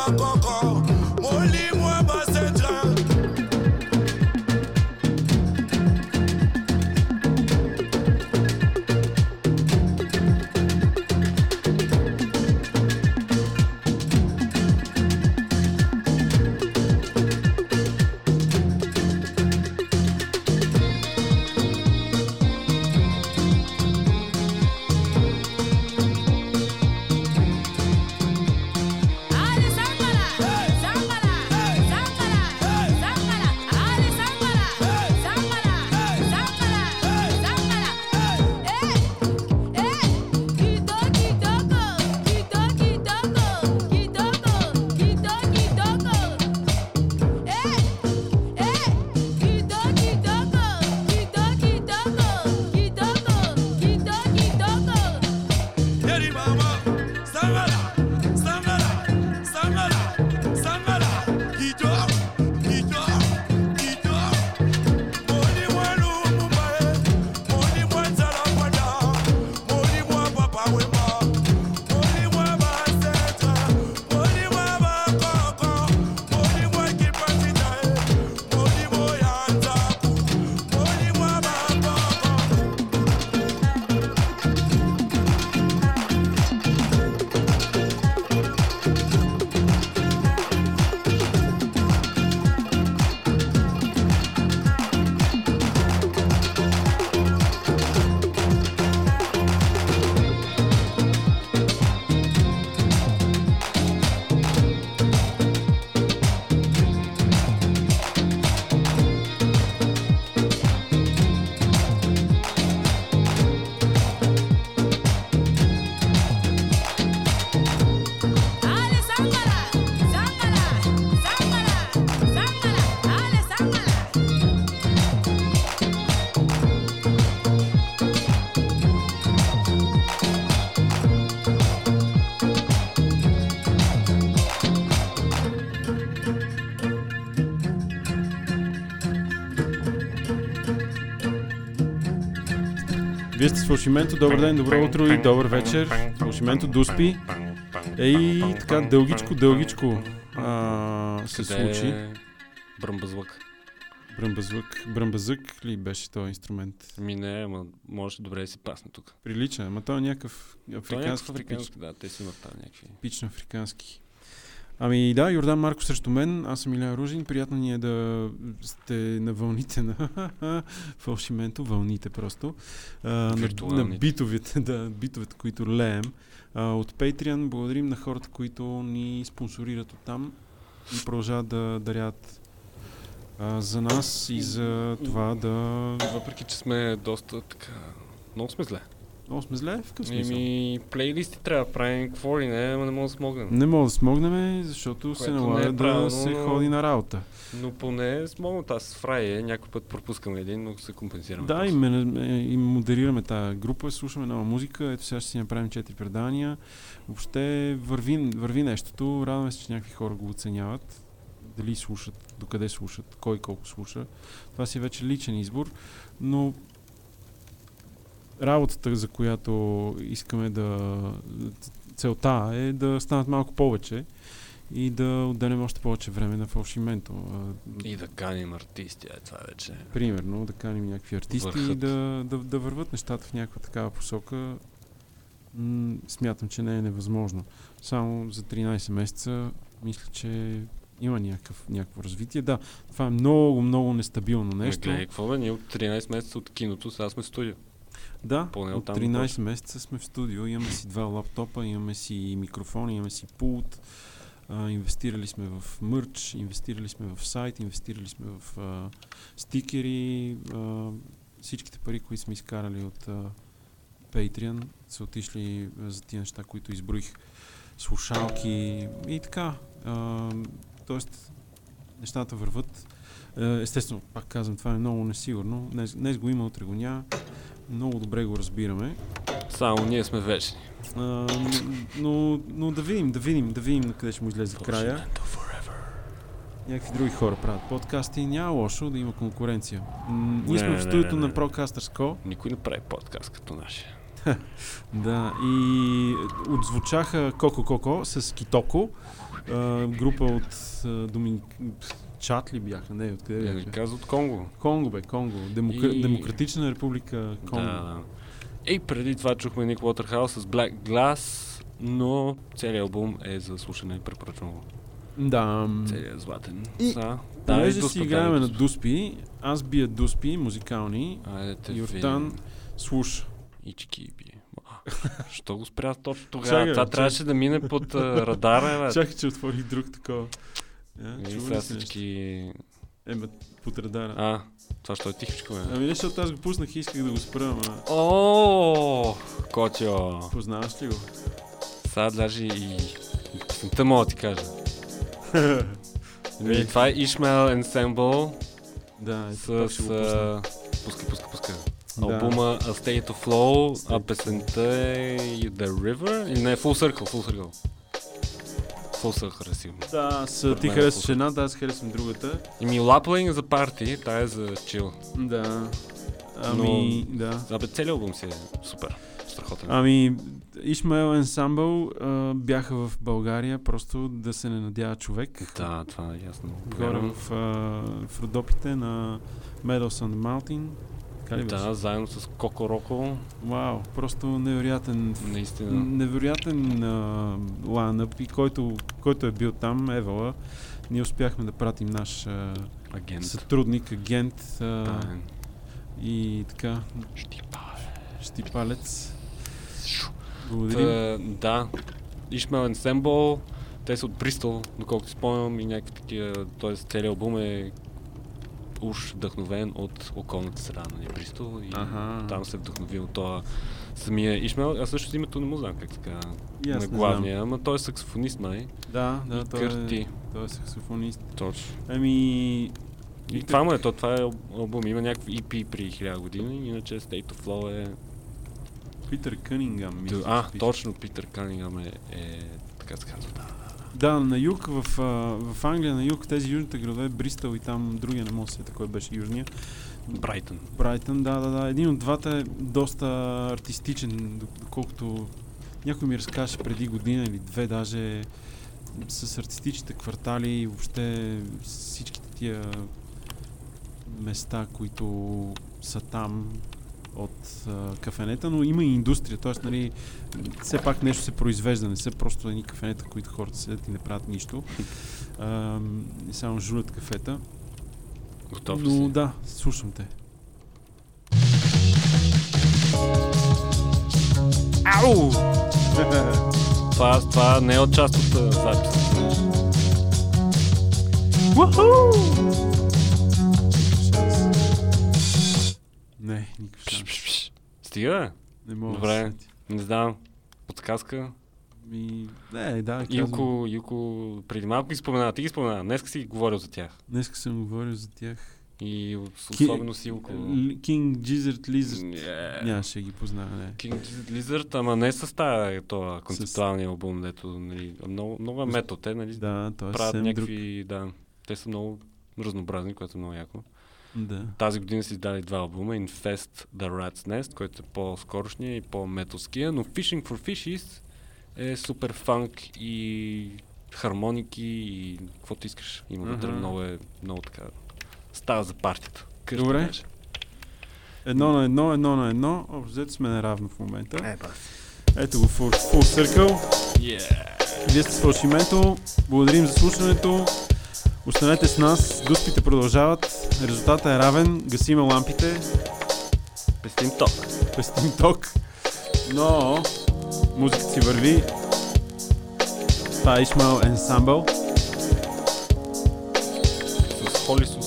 Come. Вие сте с Фалшименто. Добър ден, добро утро и добър вечер. Фалшименто Дуспи. Ей, така дългичко, дългичко а, се Къде случи. е Бръмбазлък. Бръмбазък, бръмбазък ли беше този инструмент? Ми не, ама може добре да си пасне тук. Прилича, ама той е някакъв Той е африкански, някакъв африкански, да, те си имат там някакви. типично африкански. Ами да, Йордан Марко срещу мен, аз съм Илян Ружин, приятно ни е да сте на вълните на фалшименто, вълните просто, а, на, на битовете, да, битовете, които леем. А, от Patreon благодарим на хората, които ни спонсорират от там и продължават да дарят а, за нас и за това да... Въпреки, че сме доста така... Много сме зле. Много сме зле, в смисъл? Еми, плейлисти трябва да правим, какво ли не, ама не мога да смогнем. Не мога да смогнем, защото се Което не е налага да правилно, се но- ходи на работа. Но поне смогнат. Аз Фрай някой път пропускаме един, но се компенсираме. Да, и, после. ме, и модерираме тази група, слушаме нова музика, ето сега ще си направим четири предания. Въобще върви, върви нещото, радваме се, че някакви хора го оценяват. Дали слушат, докъде слушат, кой колко слуша. Това си е вече личен избор, но работата, за която искаме да... Целта е да станат малко повече и да отделим още повече време на фалшименто. И да каним артисти, е това вече. примерно да каним някакви артисти и Върхът. да, да, да върват нещата в някаква такава посока, м- смятам, че не е невъзможно. Само за 13 месеца мисля, че има някакъв, някакво развитие. Да, това е много, много нестабилно Не, нещо. гледай, какво бе, ние от 13 месеца от киното, сега сме в студио. Да, Поне от оттам 13 почва. месеца сме в студио, имаме си два лаптопа, имаме си микрофон, имаме си пулт, а, инвестирали сме в мърч, инвестирали сме в сайт, инвестирали сме в а, стикери, а, всичките пари, които сме изкарали от а, Patreon, са отишли за тия неща, които изброих. Слушалки и така. А, тоест, нещата върват. Е, Естествено, пак казвам, това е много несигурно. Днес, днес го има, утре го няма. Много добре го разбираме. Само ние сме вечни. А, но, но да видим, да видим, да видим на къде ще му излезе края. Някакви други хора правят подкасти и няма лошо да има конкуренция. М, ние сме не, в студиото не, на. Procasters Co. Никой не прави подкаст като нашия. Да, и отзвучаха Коко Коко с Китоко. Група от Доминик... Чат ли бяха? Не, откъде Не, бяха? не казва от Конго. Конго бе, Конго. Демокра... И- Демократична република Конго. Да. И преди това чухме Ник Уотерхаус с Black Glass, но целият албум е за слушане, препоръчвам го. Да. Целият златен. И- да, Понеже да, си играем на дуспи, аз бия дуспи, музикални, Айде Йортан слуша. Ички бие. Що го спря точно тогава? Това трябваше да мине под а, радара. Чакай, че отворих друг такова. И А, чува сега ли се нещо? всички... Ема, под радара. А, това ще е тихичко, бе. Ами не, защото аз го пуснах и исках да го спра, ама О, Котио! познаваш ли го? Сега даже и песента мога да ти кажа. Ами, Е. това е Ishmael Ensemble Да, с... а, Пуска, пуска, пуска. Да. Албума A State of Flow, а песента е The River или не, Full Circle, Full Circle. Circle е сигурно. Да, с, Според ти харесваш едната, аз харесвам другата. И ми Lapling за парти, тая е за чил. Да. Ами, да. Абе, целият албум си е супер. Страхотен. Ами, Ишмаел Ensemble а, бяха в България, просто да се не надява човек. Да, това е ясно. Горе в, а, в Родопите на on the Mountain. Така ли беше? Да, заедно с Коко Роко, Вау, просто невероятен наистина. невероятен лайнъп и който, който е бил там, Евала, ние успяхме да пратим наш а, Агент. сътрудник, агент а, и така, Щипа. щипалец. Благодарим. Та, да. Ishmael Ensemble, те са от Бристол, доколкото спомням и някакви такива, т.е. целият албум е уж вдъхновен от околната среда на Бристол и Аха. там се е вдъхновил това самия Ишмел. Аз също името не му знам как така И аз на главния, ама той е саксофонист, май. Да, да, и той кърти. е, той е саксофонист. Точно. Ами, И това му е, то, това е ал- албум. Има някакви EP при 1000 години, иначе State of Flow е... Питър Кънингам. мисля, а, точно, Питър Канингам е, е така се казва, да. Да, на юг, в, в Англия, на юг, тези южните градове, Бристъл и там другия не мога да се кой беше южния. Брайтън. Брайтън, да, да, да. Един от двата е доста артистичен, док- доколкото някой ми разкаже преди година или две даже с артистичните квартали и въобще всичките тия места, които са там от а, кафенета, но има и индустрия, т.е. Нали, все пак нещо се произвежда, не са просто едни кафенета, които хората седят и не правят нищо. А, и само жулят кафета. Готов Но си? да, слушам те. Ау! това, това не е от част от записа. Не, никакъв шанс. Стига, Не мога Добре. да бе. Не знам. Подсказка. Ми, не, да, казвам. Юко, Юко, преди малко ги спомена. Ти ги спомена. Днеска си говорил за тях. Днеска съм говорил за тях. И особено си Юко. Л- King Gizzard Lizard. Yeah. Нямаше ги познава, не. King Gizzard Lizard, ама не с тази това концептуалния албум, дето нали, много, много е метод. Те нали, Да, е правят съвсем друг. някакви, да, те са много разнообразни, което е много яко. Да. Тази година си издали два албума, Infest The Rat's Nest, който е по-скорошния и по-металския, но Fishing for Fishies е супер фанк и хармоники и каквото искаш. Има вътре Аха. много е, много така, става за партията. Къща Добре. беше. Едно на едно, едно на едно. Общо взето сме наравно в момента. Е, бас. Ето го full, full circle. Yeah. Вие сте с Фалшименто. Благодарим за слушането. Останете с нас. Дуспите продължават. Резултатът е равен. Гасиме лампите. Пестим ток. Пестим ток. Но музиката си върви. Това е Ишмал Ensemble. С Холисус.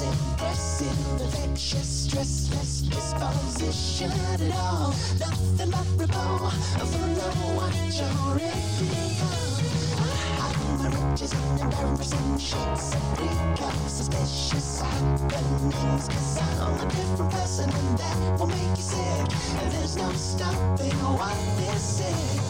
Was impressive, infectious, stressless disposition at all. Nothing but rapport from the what you're the riches and embarrassing shakes and freakouts, suspicious happenings. Cause I'm a different person and that will make you sick. And there's no stopping what this is.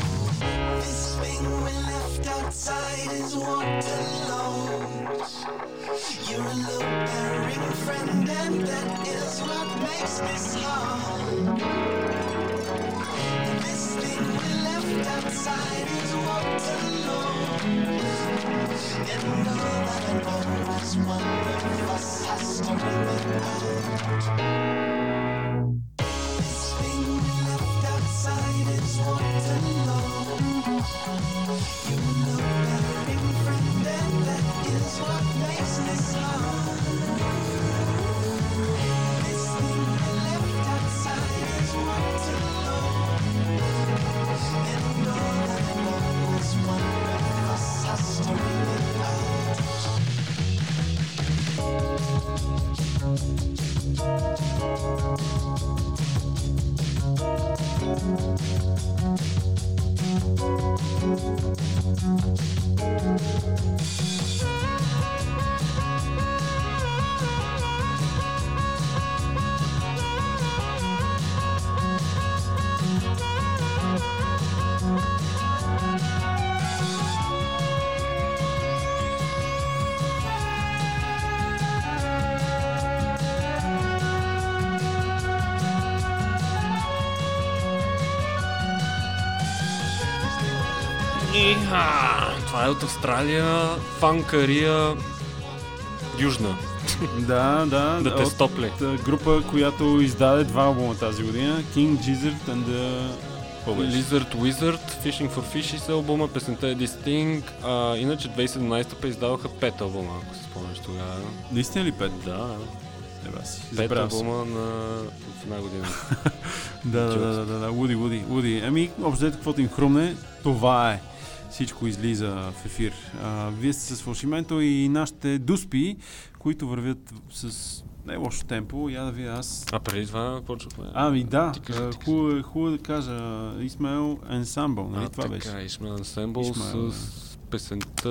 This thing we left outside is Waterloo. You're a low-bearing friend, and that is what makes this hard. This thing we left outside is Waterloo. And all that I know is one of us has to live out. Това е от Австралия, фанкария Южна. Да, да. Да те стопли. група, която издаде два албума тази година. King Gizzard and the... Lizard Wizard, Fishing for Fishes е албума, песента е Distinct, а иначе 2017 па издаваха пет албума, ако се спомняш тогава. Наистина ли пет? Да, Еба си. пет албума на в една година. Да, да, да, да, да, да, Уди, Уди, Уди. Ами, общо каквото им хрумне, това е. Всичко излиза в ефир. А, вие сте с Фалшименто и нашите дуспи, които вървят с не лошо темпо. Я да видя аз. А преди това почвахме. Ами да, хубаво е, хубаво е да кажа. Исмаел Ensemble, нали а, това така, беше? Ишмел Ensemble Ишмаел, с песента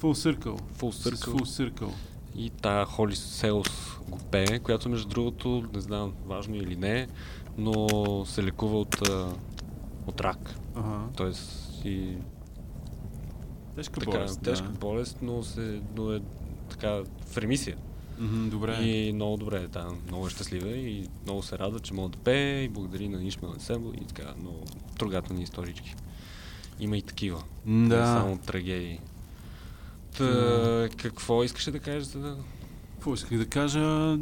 Full Circle. Full С Circle Full Circle. и тая Holy Cells го пее, която между другото, не знам важно или не, но се лекува от, от рак. Ага. Тоест и Тежка така, болест. тежка да. болест, но, се, но е така в ремисия. Добре. И много добре, да, много е щастлива и много се радва, че мога да пее и благодари на Ишмел Ensemble и така, много трогателни исторички. Има и такива. Не Да. само трагедии. Та, какво искаше да кажеш за да... Какво исках да кажа?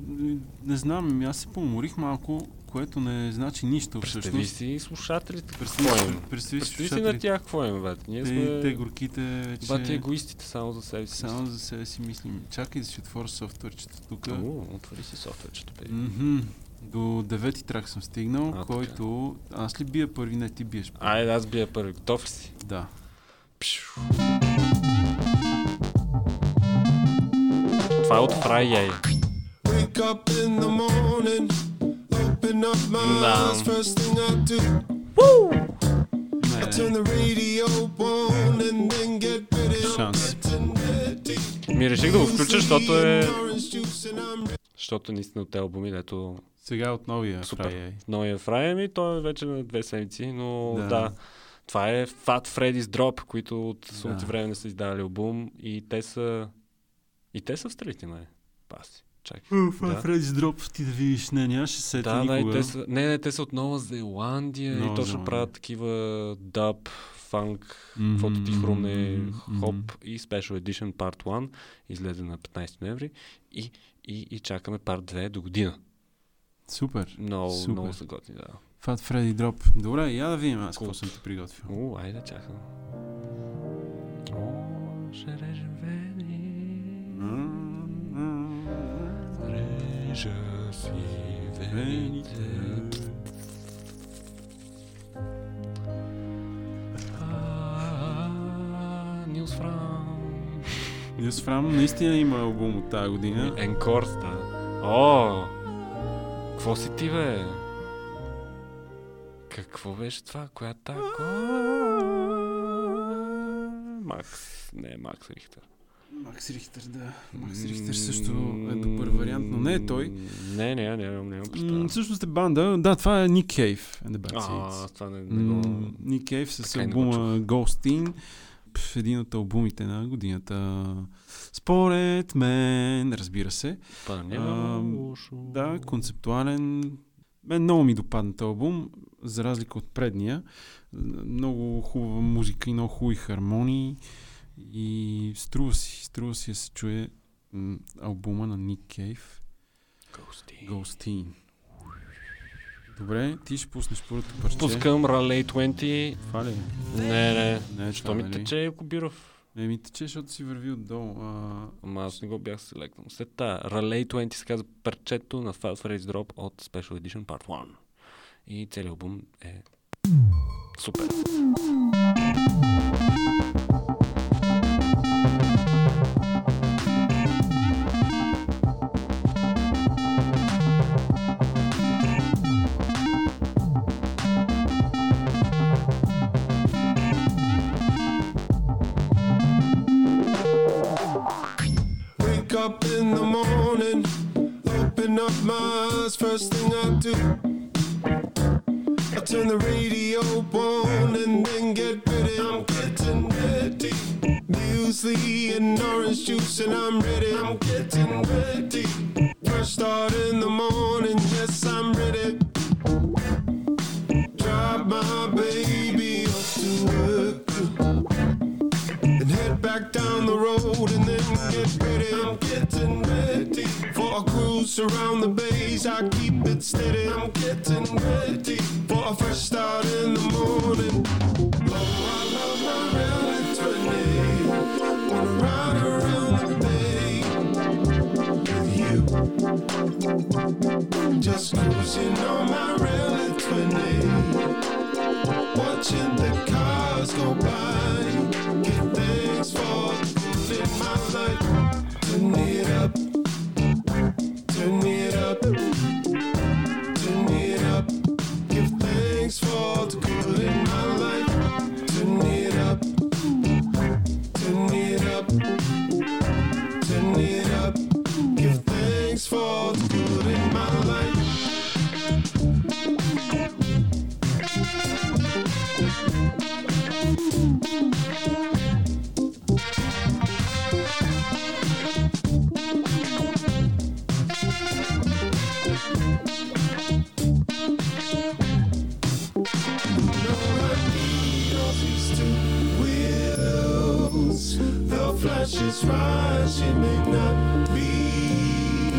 Не знам, аз се поморих малко, което не значи нищо Представи всъщност. си слушателите. Представи какво си- им? представи си Представи си на слушателите. тях какво им, бе. Ние Те, сме те горките вече... бати егоистите само за себе си. Само за себе си мислим. Чакай да си отворя софтуерчето тук. О, отвори си софтуерчето, бе. Мгм. До девети трак съм стигнал, А, така. който... Аз ли бия първи? Не, ти биеш първи. Айде, аз бия първи. Готов ли си? Да. Това е от Фрай Яй. Wake up in the morning, open up my eyes, first thing I do. I turn the radio on and then get ready. Шанс. Ми реших да го включа, защото е... защото наистина от тези албуми, дето Сега от новия Супер. Фрай. новия Фрай, ми той е вече на две седмици, но Да. да. Това е Fat Freddy's Drop, които от сумати Да. време не са издавали албум и те са... И те са в страните, май. Паси. Чакай. Е Фредис Дроп, ти да видиш, не, нямаше се сети Да, да, те са, не, не, те са от Нова Зеландия Нова и точно Зеландия. правят такива даб, фанк, каквото ти хрумне, хоп и Special Edition Part 1 излезе на 15 ноември и, и, и чакаме Part 2 до година. Супер. Много, Супер. много са готини, да. Фат Фреди Дроп. Добре, я да видим аз какво съм ти приготвил. О, айде, чакам. О, ще режем вени. Режа си вените. А, Нилс Фрам. Нилс Фрам наистина има албум от тази година. Енкорс, да. О! Какво си ти, бе? Какво беше това? Коя тако? Макс. Не, Макс Рихтер. Макс Рихтер, да. Макс Рихтер също е добър вариант, но не е той. Не, не, не, нямам представа. М, Всъщност е банда. Да, това е Ник Кейв Bad А, това не, не го... Ник Кейв с не албума Ghostin. Пф, Един от албумите на годината. Според мен, разбира се. Па, няма Ам, лошо. Да, концептуален. Мен много ми допадна този албум, за разлика от предния. Много хубава музика и много хубави хармонии. И струва си, струва си да се чуе м, албума на Ник Кейв. Ghostin. Добре, ти ще пуснеш първото парче. Пускам Raleigh 20. Това ли? е? Не, не. Не, Що ми тече Кобиров? Не ми тече, защото си върви отдолу. А, Ама аз не го бях селектнал. След та, Raleigh 20 се казва парчето на Fat Freddy's Drop от Special Edition Part 1. И целият албум е супер. In the morning, open up my eyes, first thing I do. I turn the radio on and then get ready. I'm getting ready. Muesli and orange juice, and I'm ready. I'm getting ready. First start in the morning, yes, I'm ready. Drive my baby down the road and then get ready. I'm getting ready for a cruise around the bays. I keep it steady. I'm getting ready for a fresh start in the morning. Oh, I love my 20. Wanna ride around the bay with you. Just cruising on my 20. Watching the cars go by. It up. Flash right, she may not be,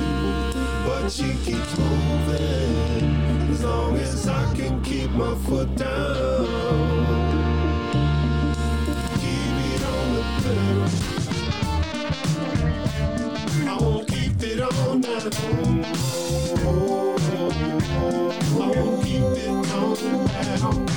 but she keeps moving as long as I can keep my foot down. Keep it on the pedal. I won't keep it on that. I won't keep it on that.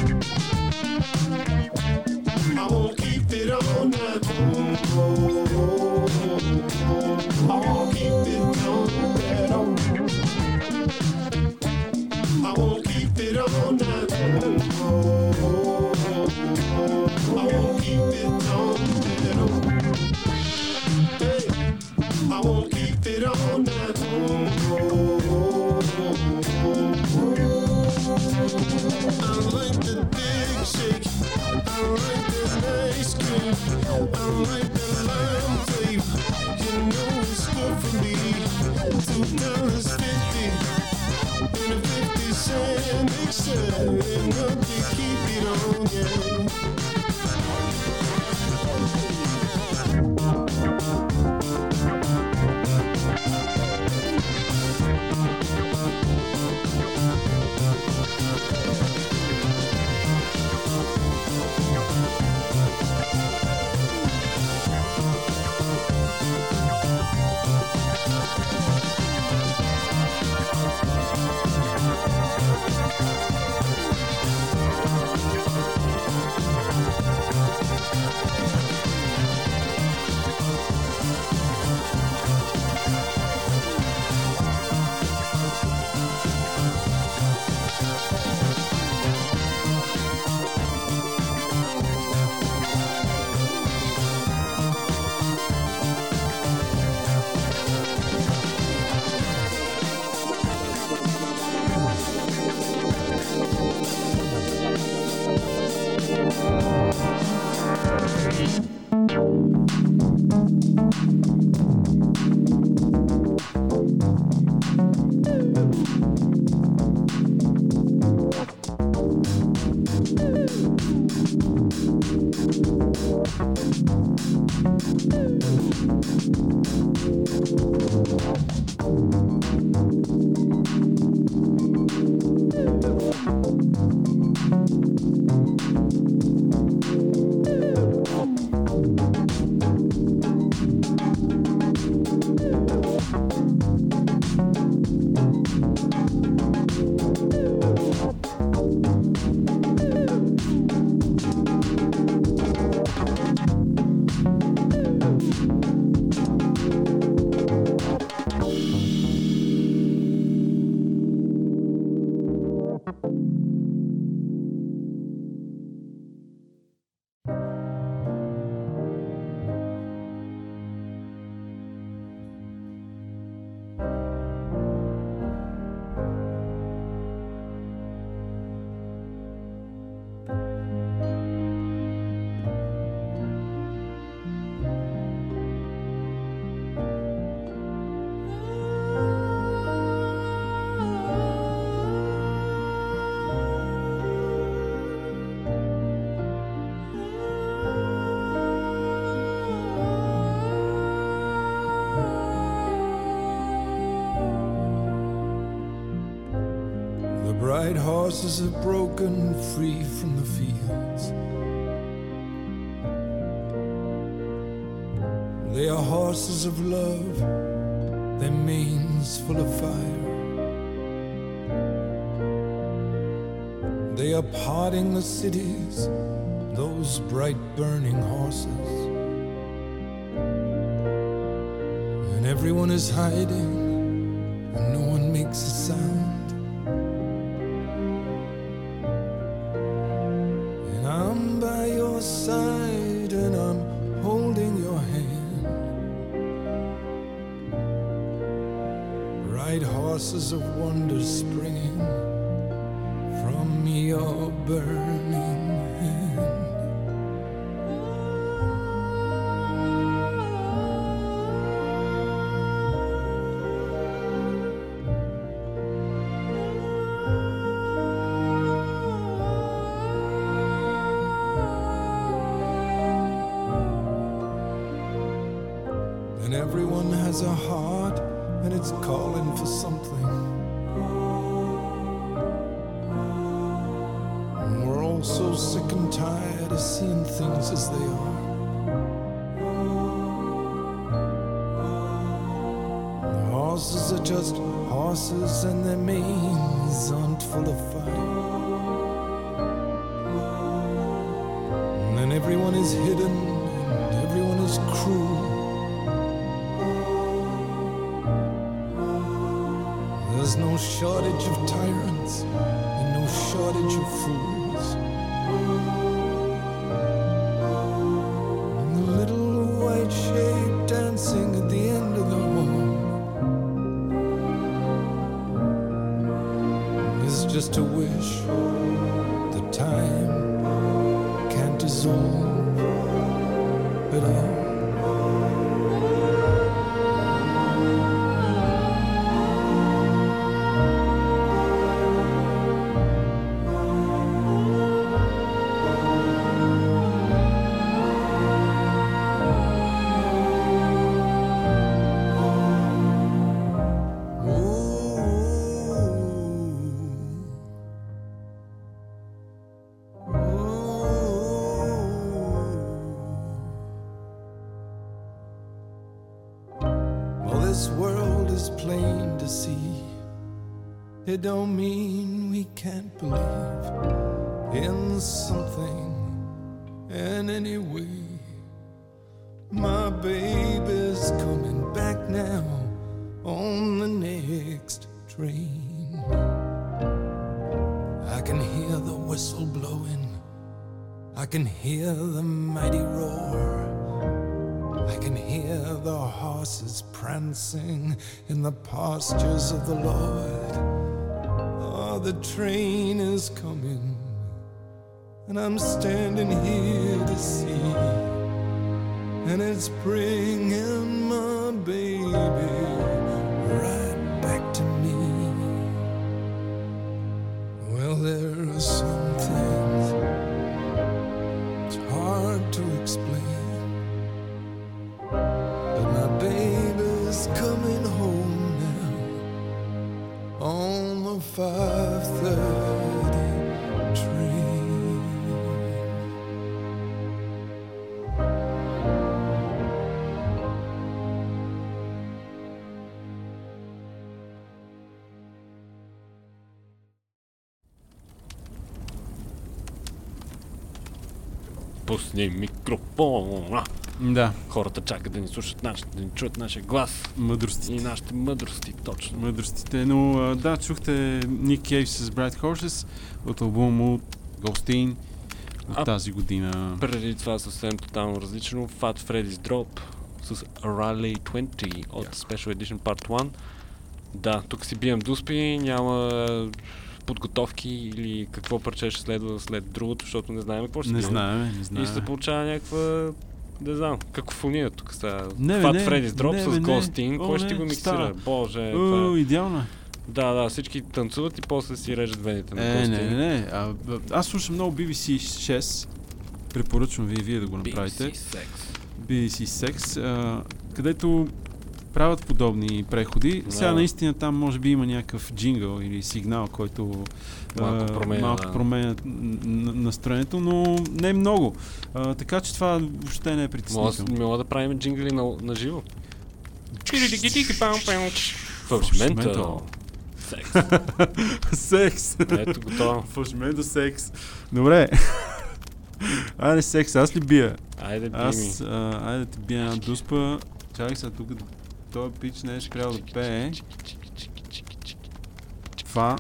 mixing, mixing, mixing, mixing, mixing, mixing, mixing, mixing, mixing, horses have broken free from the fields. They are horses of love, their manes full of fire. They are parting the cities, those bright burning horses. And everyone is hiding this world is plain to see. It don't mean we can't believe in something in any way. My baby's coming back now on the next train. I can hear the whistle blowing. I can hear the mighty roar. I can hear the horses prancing in the pastures of the Lord. Oh, the train is coming, and I'm standing here to see. And it's bringing my baby Пусни микрофона. Да. Хората чакат да ни слушат наш, да ни чуят нашия глас. Мъдростите. И нашите мъдрости, точно. Мъдростите, но а, да, чухте Ник Кейв с Bright Horses от албума му Ghostin от А, тази година. Преди това съвсем тотално различно. Fat Freddy's Drop с Rally 20 от Special Edition Part 1. Да, тук си бием дуспи, няма подготовки или какво парче ще следва след другото, защото не знаем какво ще Не знаем, не И знаем. се получава някаква, не знам, какофония тук сега. Не, Freddy's Drop не, с. О, Кой ще го миксира? става. Боже, това О, е. идеално е. Да, да, всички танцуват и после си режат вените на Е, не, не, не. А, аз слушам много BBC 6. Препоръчвам ви и вие да го направите. BBC Sex. BBC Sex, а, където правят подобни преходи. Сега Да. наистина там може би има някакъв джингъл или сигнал, който Малко променя, малко да. променя настроението, но не много. А, така че това въобще не е притеснително. мога да правим джингли на, на живо. Фалшиментал. Секс. секс. Ето, готово. Фалшименто секс. Добре. Айде секс, аз ли бия? Айде, би Аз, а, айде ти бия една дуспа. Чакай сега тук, този пич не е спрял да пее. Това,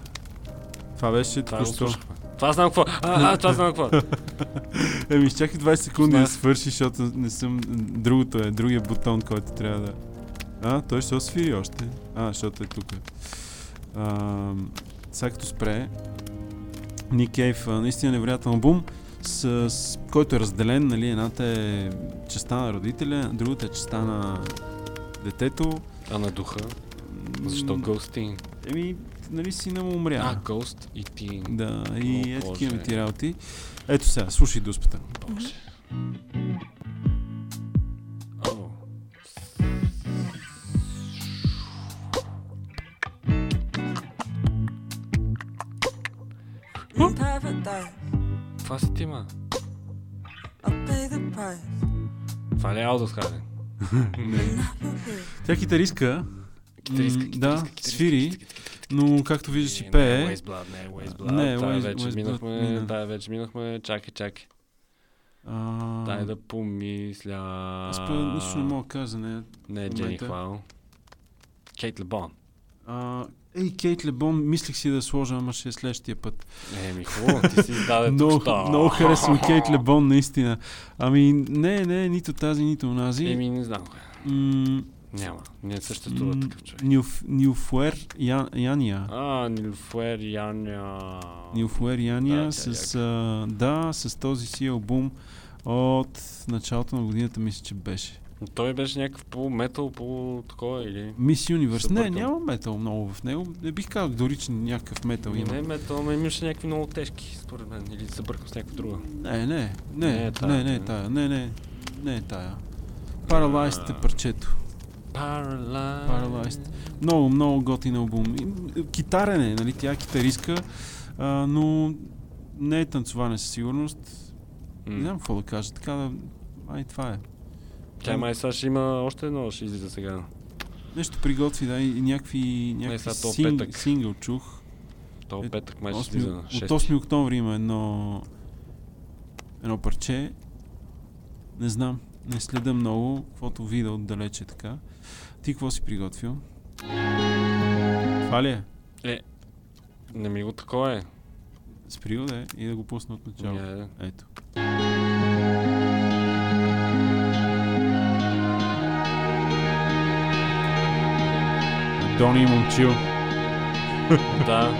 това беше го току-що. Това знам какво. А, а, това знам какво. Еми, изчакай 20 секунди да свърши, защото не съм... Другото е, другия бутон, който трябва да... А, той ще свири още. А, защото е тук. Сега като спре, Ник Кейв, наистина невероятен албум, с, с, който е разделен, нали, едната е частта на родителя, другата е частта на детето. А на духа? Защо Ghosting? Еми, нали сина му умря. А, Ghost и ти. Да, и е такива ти работи. Ето сега, слушай дуспата. Боже. О. Това си ти, ма. Това ли е Алдос Хаден? Тя е китаристка. Китаристка, Да, свири, но както виждаш и Не, пее. Не, е Blood, не, е. Не, Тая вече минахме, мина. тая вече минахме, чакай, чакай. Дай да помисля. Аз нищо не мога да кажа за нея. Не, в Джени. Хвал. Кейт Лебон. Ей, Кейт Лебон, мислих си да сложа, ама ще е следващия път. Еми, хубаво, ти си издаде много, много харесвам Кейт Лебон, наистина. Ами, не, не, нито тази, нито онази. Еми, не знам. М, Няма. Не съществува такъв човек. Нилф, Нилфуер Ян, Яния. А, Нилфуер Яня. Нилфуер Яния Да, е с, а, да, с този си албум от началото на годината, мисля, че беше. Той беше някакъв по-метал, по-такова или... Мис Юниверс. Не, няма метал много в него. Не бих казал дори, че някакъв метал има. не, метал, ама имаше някакви много тежки, според мен. Или се бъркам с някаква друга. Не, не, Не не, е тая, не, не е тая, не, не, не е тая. Paralyzed е парчето. Paralyzed. Paralyzed. Много, много готин албум. Китарен е, нали, тя е китаристка, а, но не е танцуване със сигурност. Не знам какво да кажа, така да... Ай, това е. Тя май сега ще има още едно, ще излиза сега. Нещо приготви, да, и някакви, някакви сега то синг, петък. сингъл чух. То Е, петък май ще излиза на От 6. 8 октомври има едно едно парче. Не знам, не следа много, каквото видя отдалече така. Ти какво си приготвил? Това ли е? Е, не ми го такова е. Спри го да е и да го пусна от начало. Ня, да. Ето. Дони Момчил. да.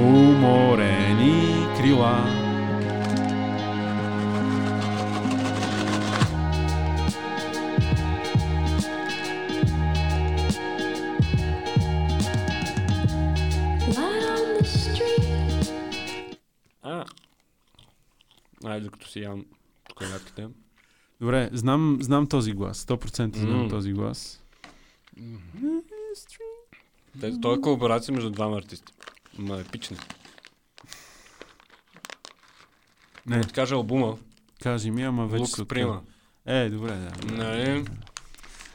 Уморени крила. А. Айде, като си ям тук ядките. Добре, знам, знам този глас. 100% знам М. този глас. Те- Той е колаборация между двама артисти. Ма епични. Не. Да ти кажа албума. Кажи ми, ама вече Лукс Прима. Е, добре, да. Нали?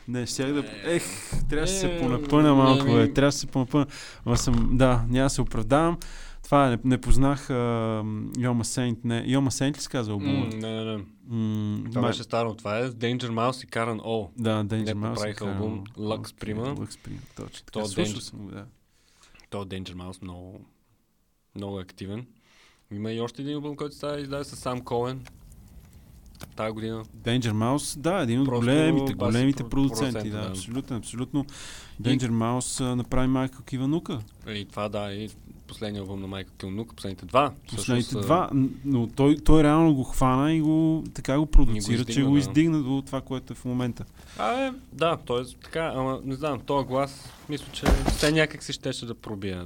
Не, щях да... Ех, трябва да се Е, понапъна малко, бе. Трябва да се понапъна. Ама съм... Да, няма да се оправдавам. Това е, не, не познах Йома Сейнт. Не, Йома Сейнт ли се казва? М, Не, не, не. М, Това май- беше старо. Това е Danger Mouse и Karen O. Да, Danger Те Mouse. направиха е албум. Lux Prima. Lux Prima, точно. То слушал Danger- съм да. То Danger Mouse много, много е активен. Има и още един албум, който става издаде с Сам Коен. Тая година. Danger Mouse, да, един от Просто големите, големите про- продуценти, да, да. абсолютно, абсолютно. Danger Mouse а, направи Майкъл Киванука. И това да, и последния албум на Майкъл Килнук, последните два. Последните всъщност, два, но той, той реално го хвана и го така го продуцира, че издигна, го да. издигна до това, което е в момента. А, е, да, т.е. така, ама не знам, този глас, мисля, че все някак си щеше да пробие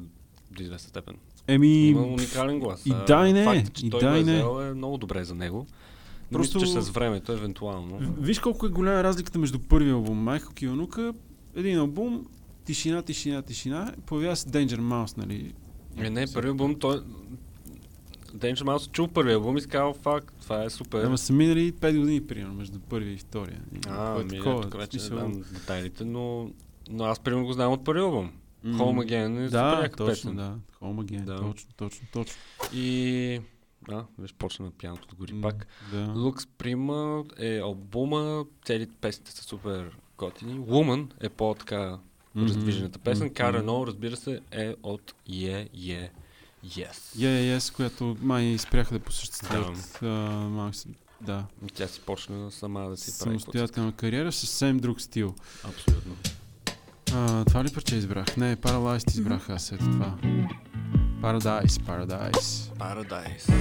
до известна степен. Еми, Има уникален глас. и да и не, Факт, че и той да го е и не. е много добре за него. Но Просто- мисля, че с времето, евентуално. Виж колко е голяма разликата между първия албум Майкъл Киванука, един албум, тишина, тишина, тишина, появява се Danger Mouse, нали? Е, не, първи албум, той... Danger Mouse чул първи албум и си казал, факт, това е супер. Ама са минали 5 години, примерно, между първия и втория. И А, е ми, такова, тук вече не знам детайлите, но, но аз примерно го знам от първи албум. М, Home Again е да, супер точно, песен. да. Home Again, Да. точно, точно, точно. И... А, виж, почна на пианото да гори М, пак. да. Lux Prima е албума, целите песните са супер готини. Woman е по-така Мгм, раздвижената песен. Cara No, разбира се, е от Yeah, Yeah, Yes. Yeah, yes, която май спряха да посъществуват. Да. да. Тя си почна сама да си прави Самостоятелна кариера, съвсем друг стил. Абсолютно. А, това ли парче избрах? Не, Paralyzed избрах аз ето това. Paradise, Paradise. Paradise.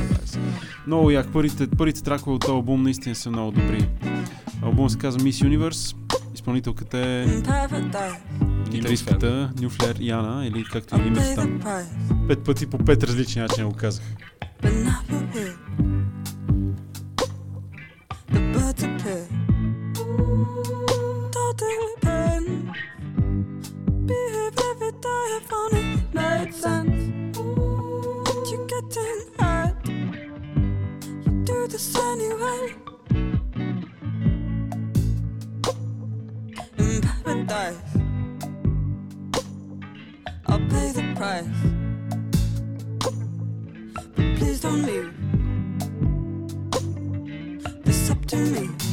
Много як. Първите, първите тракове от този албум наистина са много добри. Албум се казва Miss Universe. Изпълнителката е гитаристката Нюфлер Яна, или както и името там. Пет пъти по пет различни начини го казах. This anyway in paradise. I'll pay the price, but please don't leave. It's up to me.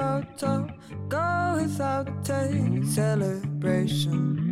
Without go without taste. Celebration.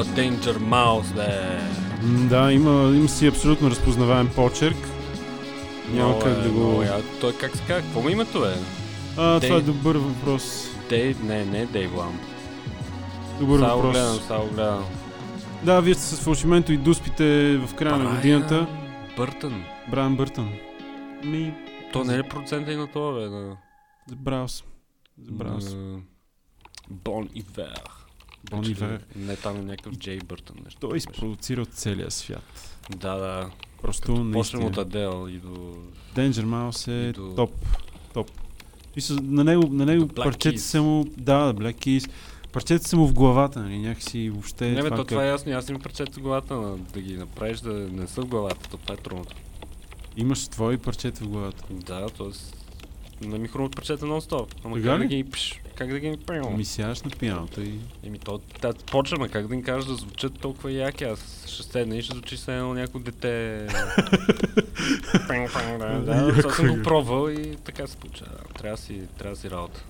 Е Danger Mouse, бе. М, Да, има, има си абсолютно разпознаваем почерк. Няма как е, да го... я- Той как се казва? Какво името е? А, това е добър въпрос. Дей... Не, не Дейв Ламп. Добър Само въпрос. гледам, само гледам. Да, вие сте с фалшименто и дуспите в края на годината. Бъртън. Брайан Бъртън. Ми, То не е процента и на това, бе? На... забравял съм. Забравял съм. Бон Ивер. Ивер. Не там е някакъв Джей Бъртън. Нещо. Той изпродуцира от целия свят. Да, да. Просто Почнем от Адел и до... Danger Mouse е до- топ. Топ. И с, на него, на него Black парчета Keys. са му... Да, Black Keys. Парчета са му в главата, нали? Някакси въобще... не, бе, то как- това е ясно. Аз им парчета в главата, на, да ги направиш да не са в главата. То това е трудното. Имаш твои парчета в главата. Да, т.е. не ми хрумват парчета нон-стоп. Ама как да ги... Пш, как да ги... Ми сядаш на пианото и... Еми то, да, почваме, как да им кажа да звучат толкова яки, аз ще седна и ще звучи се едно някакво дете. Пинг, пинг, да, да, това съм е. го пробвал и така се получава. Трябва да си, трябва да си работа.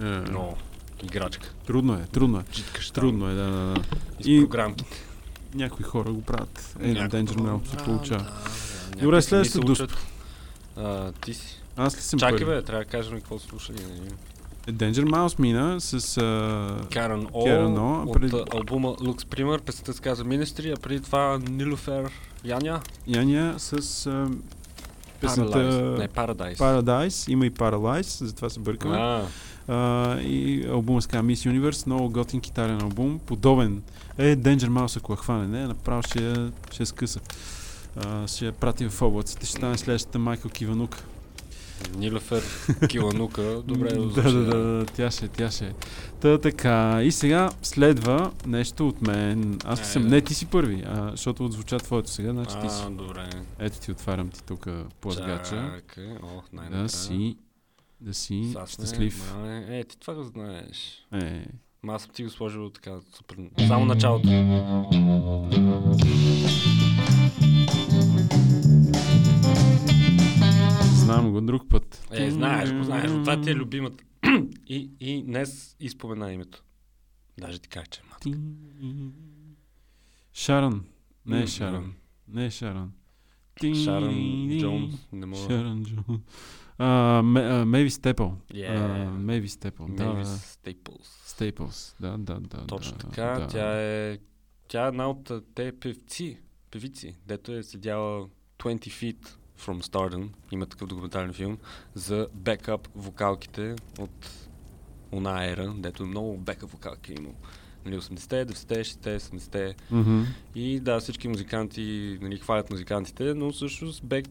Е, Но, играчка. Трудно е, трудно е. Читкаш. Трудно е, да, да, да. И програмките. някои хора го правят. Е, на Danger Mouse се получава. да, да, Добре. А, ти си. Аз ли съм Чакай бе, трябва да кажем какво слушали. нали? Е, Danger Mouse мина с... А... Каран О, Каран О, от пред- албума Lux Primer, песента се казва Ministry, а преди това Нилофер Яня. Яня с а... песната Paradise. Не, Paradise. Paradise. Има и Paralyze, затова се бъркаме. А, А, и албума се казва Miss Universe, много готин китарен албум, подобен. Е, Danger Mouse, ако я хване, не, направо ще ще скъса. А, ще я прати в облаците, ще стане следващата Майкъл Киванук. Нилофер Киланука, добре да, да, да, да, тя ще, тя ще. Та така, и сега следва нещо от мен. Аз ли съм, Е. не ти си първи, а, защото отзвуча твоето сега, значи ти си. А, добре. Ето ти отварям ти тук плазгача. Да си, да си щастлив. мале. Е, ти това го знаеш. Е, Ма аз съм ти го сложил така супер. Само началото. Знам го друг път. Е, знаеш го, знаеш. Това ти е любимата. и, и днес изпомена името. Даже ти кажа, че е мат. Шаран. Не е Шаран. Не е Шаран. Шаран Джонс, не мога. Шаран Джонс. Мейви Степъл. Мейви Степъл. Да. Стейплс. Стейпълс. Да, да, да. Точно да, така. да. Тя е тя е една от те певци, певици, дето е седяла 20 feet from Stardom, има такъв документален филм, за бекап вокалките от она ера, дето много бекап вокалки е имало. Нали, 80-те, 90-те, 60-те, 70-те. Мгм. И да, всички музиканти нали, хвалят музикантите, но всъщност бек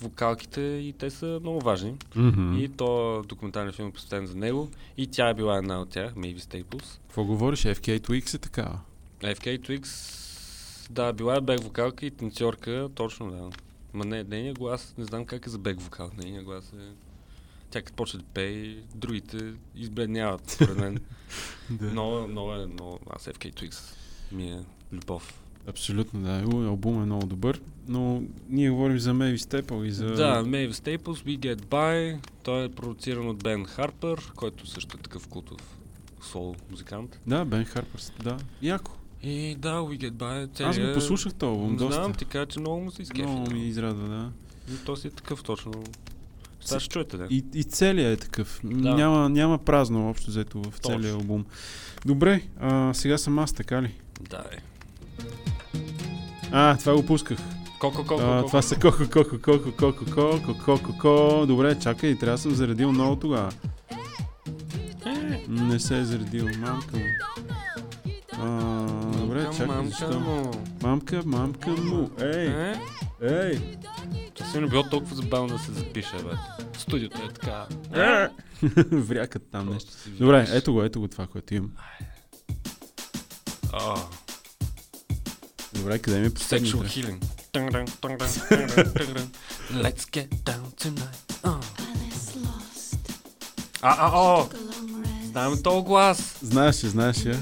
вокалките и те са много важни. Мгм. И то документален филм е посветен за него. И тя е била една от тях, Maybe Staples. Какво говориш? FK Twix е такава. FK Twix, да, била е бек вокалка и танцорка, точно да. Ма не, нейният глас, не знам как е за бек вокал. Нейният глас е... Тя като почне да пее, другите избледняват, според мен. Да. Много, много е, много... Аз FK Twix ми е любов. Абсолютно, да. У, Албумът е много добър, но ние говорим за Мейви Степъл и за... Да, Maeve Staples, We Get By. Той е продуциран от Бен Харпер, който също е такъв култов сол музикант. Да, Бен Харпърс, да. Яко. И да, We Get By. Аз целият- го послушах този албум доста. Знам, ти кажа, че много му се изкефи. Много ми израдва, да. И то си е такъв точно. Сега ще чуете, да. И, и целият е такъв. Да. Няма, няма празно общо взето в целия албум. Добре, а, сега съм аз, така ли? Да, е. А, това го пусках. Коко, коко, коко. това са коко, коко, коко, коко, коко, коко, коко. Добре, чакай, трябва да съм заредил много тогава. Не се е заредил, мамка му. Добре, Мамка, чакай, мамка защо? му. Мамка, мамка му. Ей, Е? ей. Това си не било толкова забавно да се запише, бе. Студиото е така. Врякат там нещо. Просто си Добре, виждаш. ето го, ето го това, което имам. А, Добре, къде ми е Sexual последните? healing. Let's get down tonight. А, а, а, о! Знаем този глас. Знаеш я, знаеш я.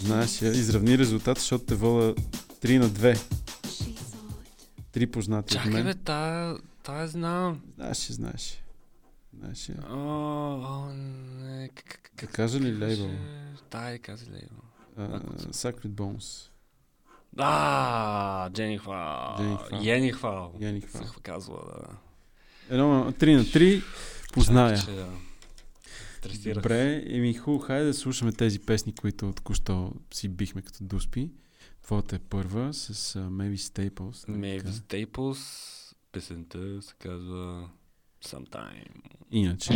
Знаеш. Изравни резултат, защото те вода 3 на 2. Три познати от Чакай, бе, мен. тая, тая знам. Знаеш знаеш. Знаеш. О, о, не, как, как, Да кажа ли лейбъл? Дай, кази лейбъл. Sacred Bones. А, Джени Хвал. Джени Хвал. Се казва, да. Едно, три на три, позная. Чакай, че, да. Стресирах. Добре, еми хубаво, хайде да слушаме тези песни, които току-що си бихме като дуспи. Твоята е първа с uh, Maybe Staples. нали Maybe така? Staples, песента се казва Sometime. Иначе,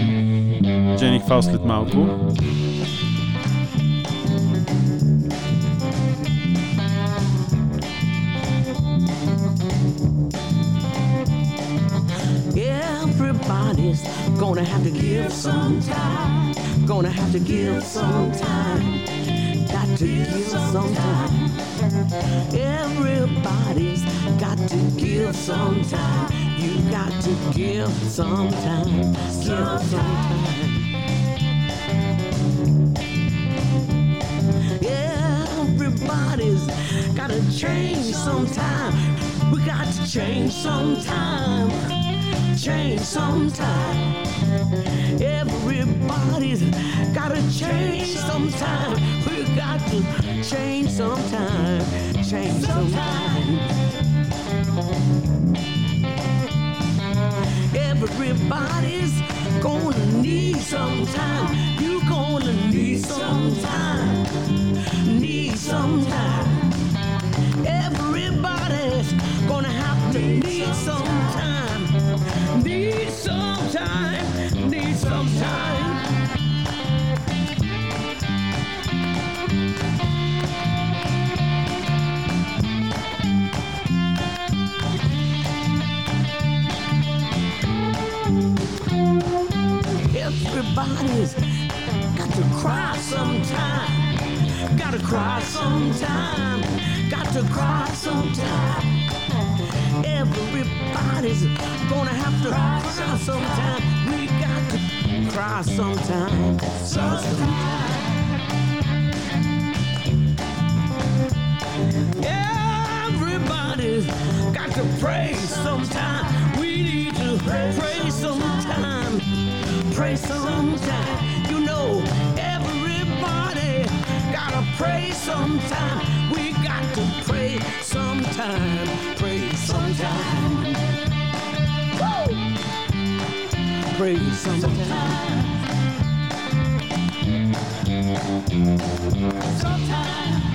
Джени Хвал след малко. Gonna have to give some time. Gonna have to give some time. Got to give some time. Everybody's got to give some time. You got to give some time. Give some time. Everybody's gotta change sometime. We got to change sometime. Change sometime. Everybody's gotta change sometime. We got to change sometime. Change sometime. Everybody's gonna need some time. You gonna need some time. Everybody's got to cry sometime. Gotta cry sometime. Got to cry sometime. Everybody's gonna have to cry sometime. We got to cry sometime. Sometime. Everybody's got to pray sometime. We need to pray sometime. Pray sometime. You know, everybody gotta pray sometime. We got to pray sometime. Pray sometime. Woo! Pray sometime. Sometime. Alice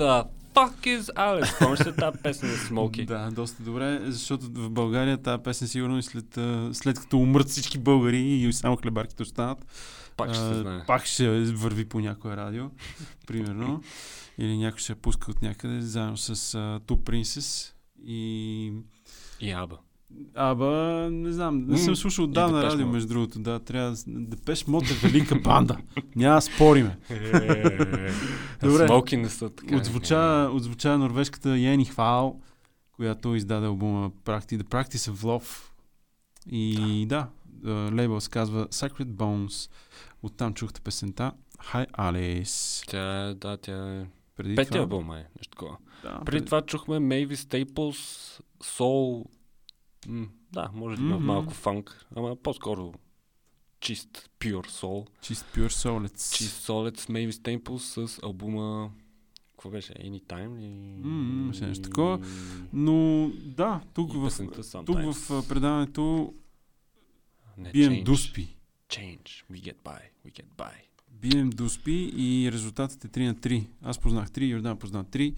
the fuck is Alex? Помниш се тази песен на Смоки? Да, доста добре, защото в България тази песен сигурно и след, след като умрат всички българи и само хлебарките останат, Пак ще се знае. пак ще върви по някое радио, примерно. Или някой ще я пуска от някъде, заедно с uh, Two Princess и... И Аба. Аба, не знам, не съм слушал да на радио, между другото. Да, трябва. да- Депеш Мод е велика банда. Няма да спориме. Добре. Смоки не са така. Отзвуча, отзвуча норвежката Йени Хвал, която издаде албума Practice, The Practice of Love. И да, да лейбъл се казва Sacred Bones. Оттам чухте песента Hi Alice. Тя е, да, тя е... Преди Петия това- албум е, нещо такова. Да, Преди преди- това чухме Mavis Staples, Soul, да, може да има Мгм. малко фанк, ама по-скоро чист, pure soul. Чист Pure Solets. Чист солец Mavis Staples с албума какво беше? Anytime ли? Имаше нещо такова. Но да, тук в, тук в предаването Не, бием change. дуспи. Change. We get by. We get by. Бием дуспи и резултатът е 3 на 3. Аз познах 3, Йордан позна 3.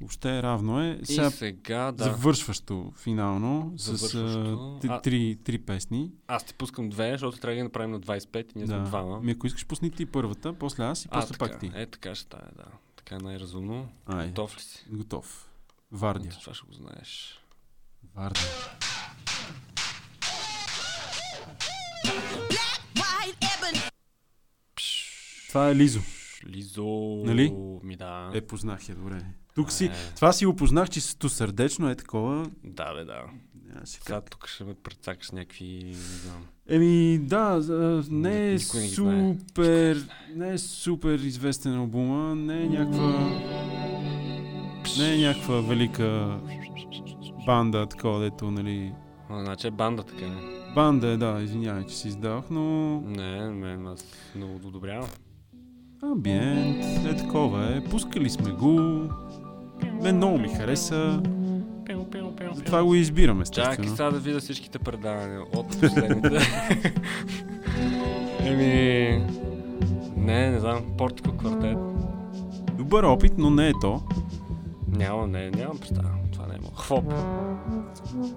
Въобще равно е. И сега, да. Завършващо финално с Завършващо. а, т- А- три, три песни. Аз ти пускам две, защото трябва да ги направим на 25 и ние сме Да. двама. Ми ако искаш пусни ти първата, после аз и А, после така. пак ти. Е, така ще стане, да. Така е най-разумно. Айде. Готов ли си? Готов. Вардия. Това ще го знаеш. Вардия. Това е Лизо. Лизо. Нали? Ми да. Е, познах я, добре. Тук си, Е. това си го познах чисто сърдечно, е такова. Да, бе, да. Сега тук ще ме прецакаш с някакви... Не знам. Еми, да, не е не супер, не е супер известен албума, не е някаква, не е някаква велика банда, такова, дето, нали, А, значи е банда така. не? банда е, да, извинявай, че си издавах, но Не, мен аз много одобрявам. амбиент е такова е, пускали сме го, мен много ми хареса, затова го избирам, Чакай естествено. сега да видя всичките предавания от последните. Еми... Не, не знам. Портико квартет. Добър опит, но не е то. Няма, не, нямам представа. Хвоп.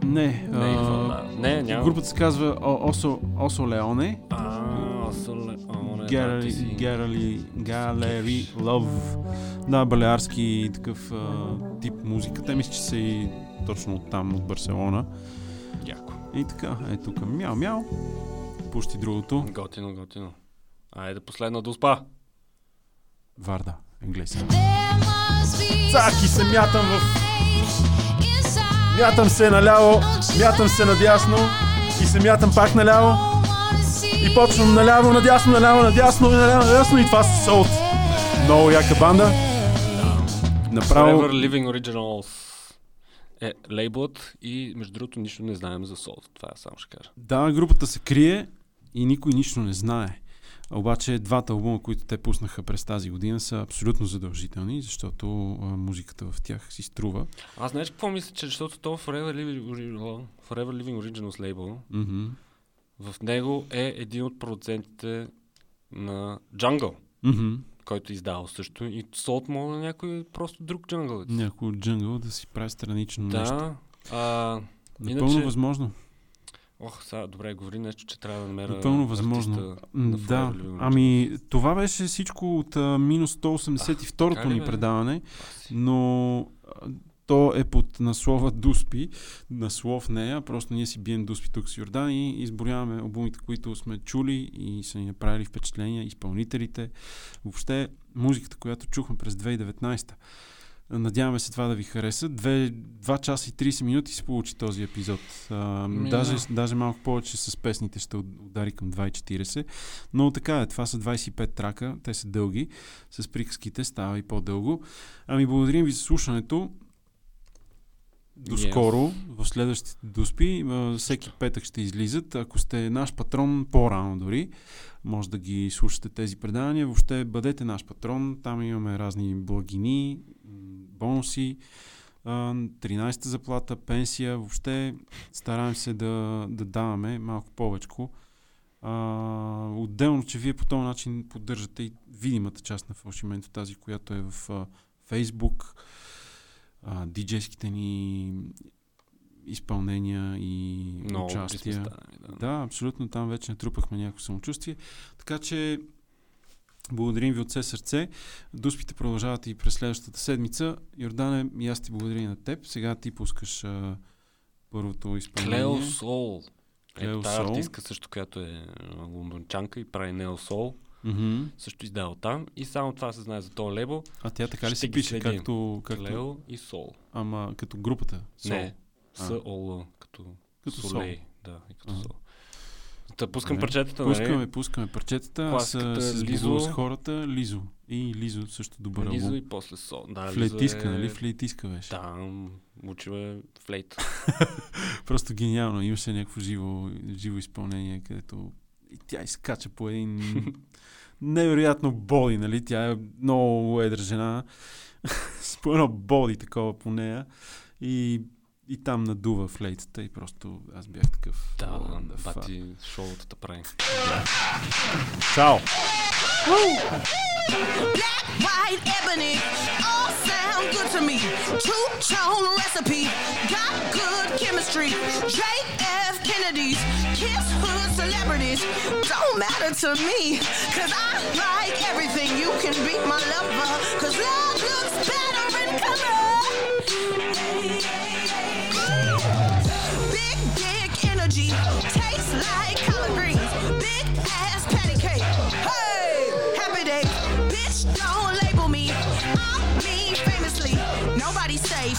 Не, Не, а, какво, да. Не, няма. Групата се казва Осо, Осо Леоне. А, Осоле, о, не, да. Gallery, Gallery Love. Да, балеарски такъв а, тип музика. Те мисля, че са и точно от там, от Барселона. Яко. И така, е тук мяу, мяу. Пущи другото. Готино, готино. Айде последна до спа. Варда, английски. Цаки се мятам в... Мятам се наляво, мятам се надясно и се мятам пак наляво. И почвам наляво, надясно, наляво, надясно, наляво, надясно и това са Солт. Много яка банда. Направо... Forever Living Originals е лейблът и между другото нищо не знаем за Soul. Това само ще кажа. Да, групата се крие и никой нищо не знае. Обаче двата албума, които те пуснаха през тази година са абсолютно задължителни, защото а, музиката в тях си струва. Аз знаеш какво мисля, че защото то Forever Living, Forever Living Originals лейбъл, Мгм. в него е един от продуцентите на Jungle, Мгм. който е издавал също. И Солт мога на някой просто друг Jungle. Някой от джунгъл да си прави странично нещо. Да. А, Напълно иначе- възможно. Ох, сега, добре, говори нещо, че трябва да намеря Напълно възможно. на Да, ами това беше всичко от а, минус 182-то така ли, ни бе? предаване, но а, то е под наслова Дуспи, наслов не е, просто ние си бием Дуспи тук с Йордан и изборяваме албумите, които сме чули и са ни направили впечатления, изпълнителите, въобще музиката, която чухме през 2019 Надяваме се това да ви хареса. Две, 2 часа и 30 минути се получи този епизод. А, Ми, даже, да. даже малко повече с песните ще уд- удари към 2.40. Но така е, това са 25 трака, те са дълги. С приказките става и по-дълго. Ами благодарим ви за слушането. До Yes. скоро, в следващите доспи. Всеки петък ще излизат. Ако сте наш патрон, по-рано дори, може да ги слушате тези предавания. Въобще бъдете наш патрон. Там имаме разни благини, бонуси, а, 13-та заплата, пенсия. Въобще стараем се да, да даваме малко повечко. А, отделно, че вие по този начин поддържате и видимата част на фалшимento, тази, която е в а, Фейсбук, а, диджейските ни изпълнения и Много участия. станали, да. да, абсолютно там вече натрупахме някакво самочувствие. Така че благодарим ви от все сърце. Дуспите продължават и през следващата седмица. Йордане, и аз ти благодаря на теб. Сега ти пускаш а, първото изпълнение. Клео Сол. Ето тази Сол. артистка също, която е а, лондончанка и прави Нео Сол. Мгм. Също издава там. И само това се знае за този лебо. А тя така ли се пише, следим. както, както... Клео и Сол. Ама като групата? Сол? Не, А. с ОЛ, като, Като Солей. Сол. Да, и като Ага. Сол. Та пускам Добре. парчетата, Пускаме, нали? пускаме парчетата. Аз Класиката се е сбогува Лизо. с хората. Лизо. И Лизо също добър Лизо албум. и после Сол. Да, Флейтистка, Лизо е... нали? Флейтистка беше. Да, учил е флейт. Просто гениално. Имаше някакво живо, живо изпълнение, където и тя изкача по един невероятно боди, нали? Тя е много едра жена. с по едно боди такова по нея. И, и там надува флейтата и просто аз бях такъв. Да, what the fuck. бати шоутата прави. Чао! Black, white, ebony, all sound good to me. Two tone recipe, got good chemistry. JF Kennedy's, Kiss Hood celebrities, don't matter to me. Cause I like everything. You can be my lover. Cause love looks better in color.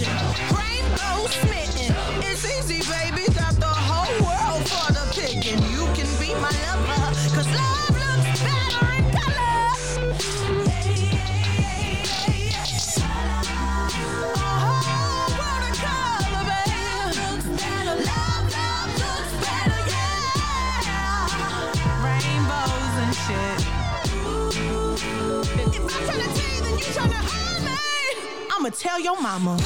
Shit. Tell your mama.